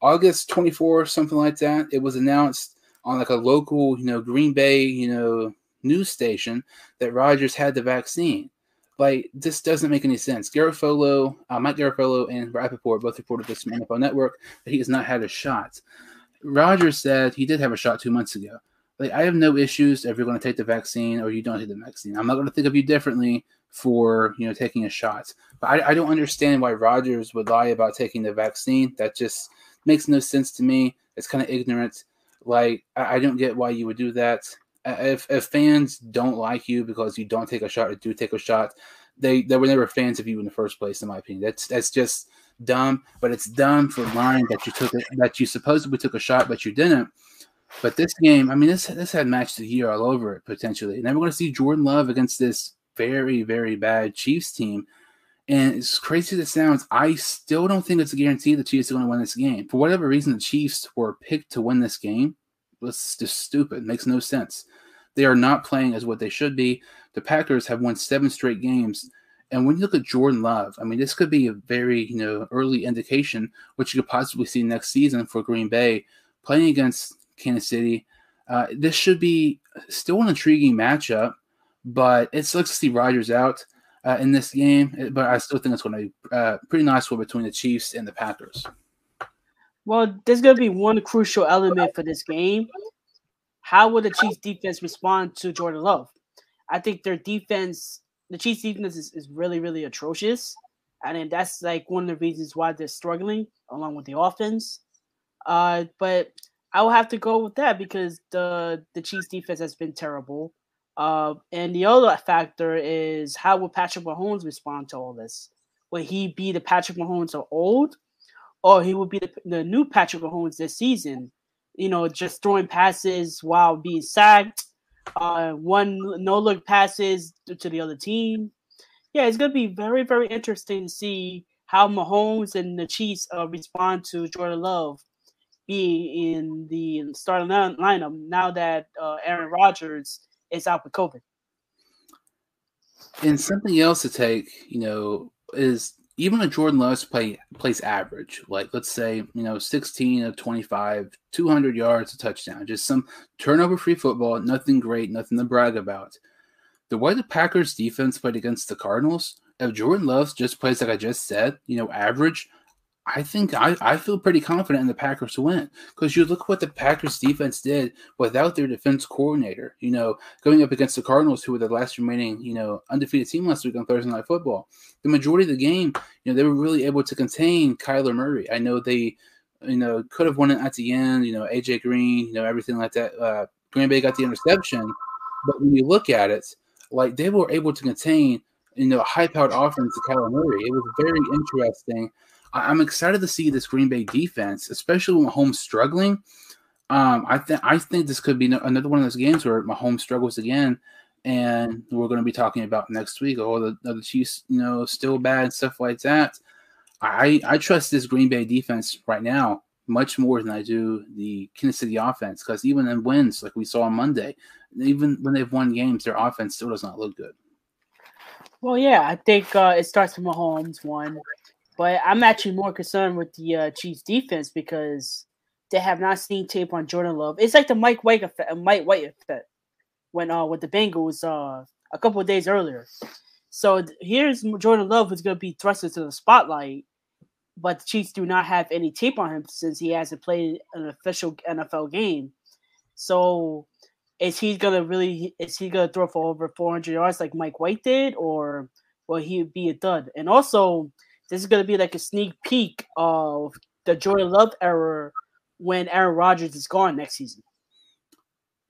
August 24, something like that, it was announced on like a local, you know, Green Bay, you know, news station that Rodgers had the vaccine. Like, this doesn't make any sense. Garafolo, uh, Mike Garafolo and Rapoport both reported this from NFL Network that he has not had a shot. Rodgers said he did have a shot two months ago. Like, I have no issues if you're going to take the vaccine or you don't take the vaccine. I'm not going to think of you differently for you know taking a shot. But I, I don't understand why Rodgers would lie about taking the vaccine. That just makes no sense to me. It's kind of ignorant. Like I, I don't get why you would do that. Uh, if if fans don't like you because you don't take a shot or do take a shot, they they were never fans of you in the first place. In my opinion, that's that's just dumb. But it's dumb for lying that you took it that you supposedly took a shot but you didn't. But this game, I mean, this this had match the year all over it potentially. And then we're going to see Jordan Love against this very, very bad Chiefs team. And as crazy as it sounds, I still don't think it's a guarantee the Chiefs are going to win this game. For whatever reason, the Chiefs were picked to win this game. It's just stupid. Makes no sense. They are not playing as what they should be. The Packers have won seven straight games. And when you look at Jordan Love, I mean, this could be a very, you know, early indication what you could possibly see next season for Green Bay playing against Kansas City. Uh, this should be still an intriguing matchup. But it sucks to see Rodgers out uh, in this game. But I still think it's going to be uh, pretty nice one between the Chiefs and the Packers. Well, there's going to be one crucial element for this game. How will the Chiefs defense respond to Jordan Love? I think their defense, the Chiefs defense is, is really, really atrocious. And that's like one of the reasons why they're struggling along with the offense. Uh, but I will have to go with that because the the Chiefs defense has been terrible. Uh, and the other factor is how will Patrick Mahomes respond to all this? Will he be the Patrick Mahomes of old, or he will be the, the new Patrick Mahomes this season? You know, just throwing passes while being sacked, uh, one no look passes to the other team. Yeah, it's gonna be very very interesting to see how Mahomes and the Chiefs uh, respond to Jordan Love being in the starting lineup now that uh, Aaron Rodgers is out with COVID. And something else to take, you know, is even a Jordan Love's play plays average, like let's say you know 16 of 25, 200 yards, a touchdown, just some turnover free football, nothing great, nothing to brag about. The way the Packers defense played against the Cardinals, if Jordan Love just plays like I just said, you know, average, I think I, I feel pretty confident in the Packers to win because you look what the Packers defense did without their defense coordinator. You know, going up against the Cardinals, who were the last remaining you know undefeated team last week on Thursday Night Football. The majority of the game, you know, they were really able to contain Kyler Murray. I know they, you know, could have won it at the end. You know, AJ Green, you know, everything like that. Uh, Green Bay got the interception, but when you look at it, like they were able to contain you know high-powered offense to Kyler Murray. It was very interesting I'm excited to see this Green Bay defense, especially when Mahomes struggling. Um, I think I think this could be another one of those games where Mahomes struggles again, and we're going to be talking about next week. Oh, the, the Chiefs, you know, still bad stuff like that. I I trust this Green Bay defense right now much more than I do the Kansas City offense because even in wins like we saw on Monday, even when they've won games, their offense still does not look good. Well, yeah, I think uh, it starts with Mahomes one. But I'm actually more concerned with the uh, Chiefs defense because they have not seen tape on Jordan Love. It's like the Mike White effect, uh, Mike White effect when uh with the Bengals uh a couple of days earlier. So here's Jordan Love who's going to be thrust into the spotlight, but the Chiefs do not have any tape on him since he hasn't played an official NFL game. So is he gonna really is he gonna throw for over 400 yards like Mike White did, or will he be a dud? And also this is going to be like a sneak peek of the Jordan Love era when Aaron Rodgers is gone next season.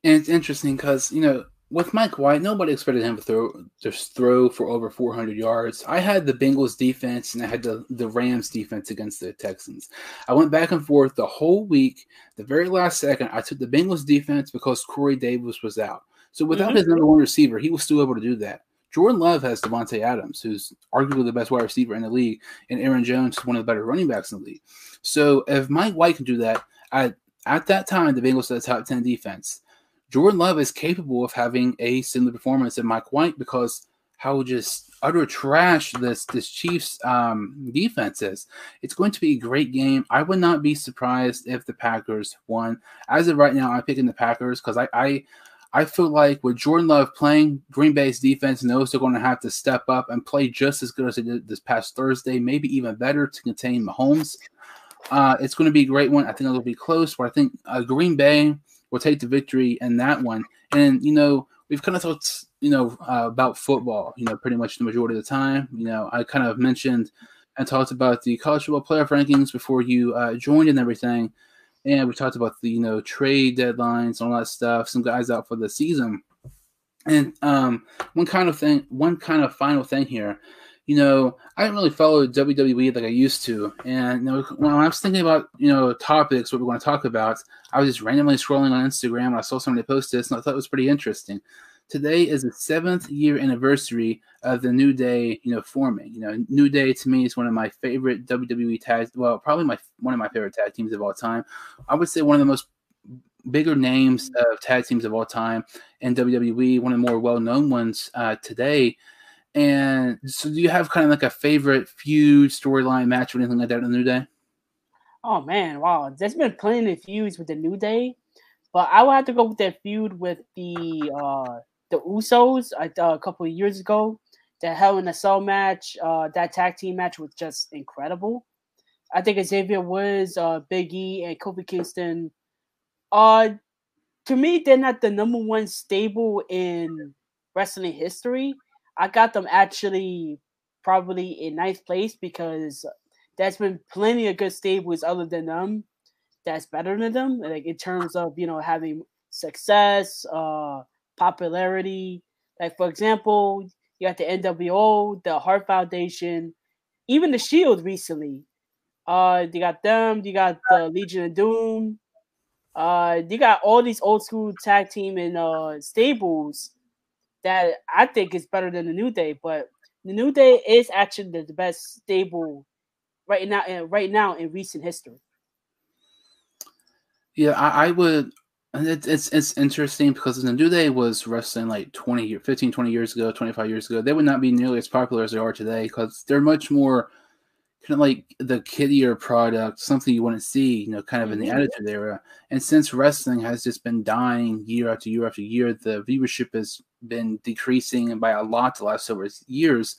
And it's interesting because you know with Mike White, nobody expected him to throw just throw for over 400 yards. I had the Bengals defense and I had the, the Rams defense against the Texans. I went back and forth the whole week. The very last second, I took the Bengals defense because Corey Davis was out. So without mm-hmm. his number one receiver, he was still able to do that. Jordan Love has Davante Adams, who's arguably the best wide receiver in the league, and Aaron Jones is one of the better running backs in the league. So if Mike White can do that, at, at that time, the Bengals had a top 10 defense. Jordan Love is capable of having a similar performance to Mike White because how just utter trash this this Chiefs um, defense is. It's going to be a great game. I would not be surprised if the Packers won. As of right now, I'm picking the Packers because I, I I feel like with Jordan Love playing, Green Bay's defense knows they're going to have to step up and play just as good as they did this past Thursday, maybe even better to contain Mahomes. Uh, it's going to be a great one. I think it'll be close, but I think uh, Green Bay will take the victory in that one. And, you know, we've kind of talked, you know, uh, about football, you know, pretty much the majority of the time. You know, I kind of mentioned and talked about the college football playoff rankings before you uh, joined and everything and we talked about the you know trade deadlines and all that stuff. Some guys out for the season, and um, one kind of thing, one kind of final thing here. You know, I didn't really follow WWE like I used to, and you know, when I was thinking about you know topics what we're going to talk about, I was just randomly scrolling on Instagram and I saw somebody post this, and I thought it was pretty interesting today is the seventh year anniversary of the New Day, you know, forming. You know, New Day to me is one of my favorite WWE tag. Well, probably my one of my favorite tag teams of all time. I would say one of the most bigger names of tag teams of all time in WWE. One of the more well known ones uh, today. And so, do you have kind of like a favorite feud, storyline, match, or anything like that in the New Day? Oh man, wow! There's been plenty of feuds with the New Day, but I would have to go with that feud with the uh, the Usos uh, a couple of years ago. The Hell in a Cell match, uh, that tag team match was just incredible. I think Xavier Woods, uh, Big E, and Kofi Kingston. Uh, to me, they're not the number one stable in wrestling history. I got them actually probably in ninth place because there's been plenty of good stables other than them that's better than them, like in terms of you know having success, uh, popularity. Like for example, you got the NWO, the Hart Foundation, even the Shield recently. Uh, you got them. You got the Legion of Doom. Uh, you got all these old school tag team and uh stables that I think is better than the New Day. But the New Day is actually the, the best stable right now. Right now in recent history. Yeah, I, I would it's, it's it's interesting because the New Day was wrestling like 20 15 20 years ago 25 years ago they would not be nearly as popular as they are today because they're much more kind of like the kiddier product, something you want to see, you know, kind of in the Mhm. attitude era. And since wrestling has just been dying year after year after year, the viewership has been decreasing by a lot the last several years.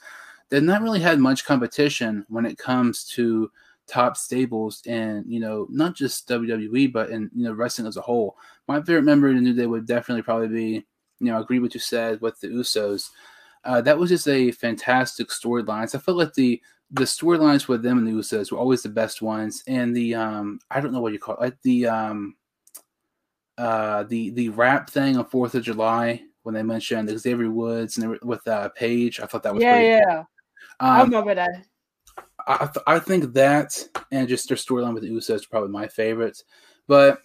They've not really had much competition when it comes to top stables and you know not just WWE but in you know wrestling as a whole. My favorite member in the New Day would definitely probably be you know I agree with what you said with the Usos. Uh, that was just a fantastic storyline. So I felt like the the storylines with them and the Usos were always the best ones, and the um I don't know what you call it, like the um uh the the rap thing on Fourth of July when they mentioned the Xavier Woods and they were, with uh Paige. I thought that was Yeah, pretty yeah. I Um, remember that. I, I th- I think that and just their storyline with the Usos is probably my favorite. But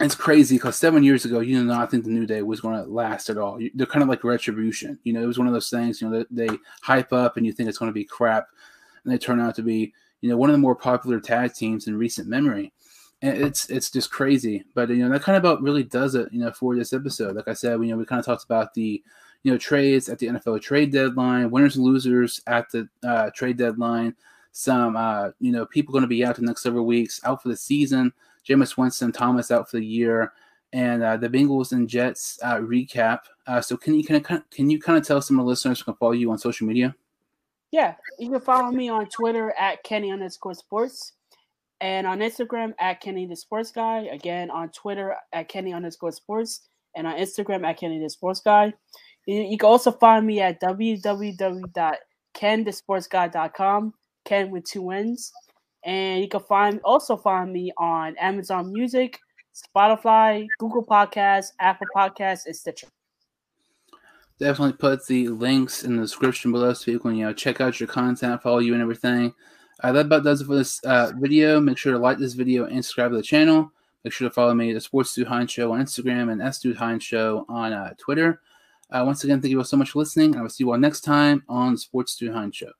it's crazy because seven years ago, you did not think the New Day was going to last at all. They're kind of like retribution. You know, it was one of those things. You know, that they hype up and you think it's going to be crap, and they turn out to be you know one of the more popular tag teams in recent memory. And it's it's just crazy. But you know that kind of about really does it. You know for this episode. Like I said, you know we kind of talked about the you know trades at the NFL trade deadline, winners and losers at the uh, trade deadline. Some uh, you know people going to be out the next several weeks, out for the season. Jameis Winston, Thomas out for the year, and uh, the Bengals and Jets uh, recap. Uh, so can you can, can you kind of tell some of the listeners who can follow you on social media? Yeah, you can follow me on Twitter at Kenny underscore sports and on Instagram at Kenny the Sports Guy. Again, on Twitter at Kenny underscore sports and on Instagram at Kenny the Sports Guy. You, you can also find me at www.kennthesportsguy.com, Ken with two N's. And you can find also find me on Amazon Music, Spotify, Google Podcasts, Apple Podcasts, and Stitcher. Definitely put the links in the description below so people can you know check out your content, follow you, and everything. Uh, that about does it for this uh, video. Make sure to like this video and subscribe to the channel. Make sure to follow me, the Sports Dude Heinz Show on Instagram and S Dude Heinz Show on uh, Twitter. Uh, once again, thank you all so much for listening. I will see you all next time on Sports Dude Heinz Show.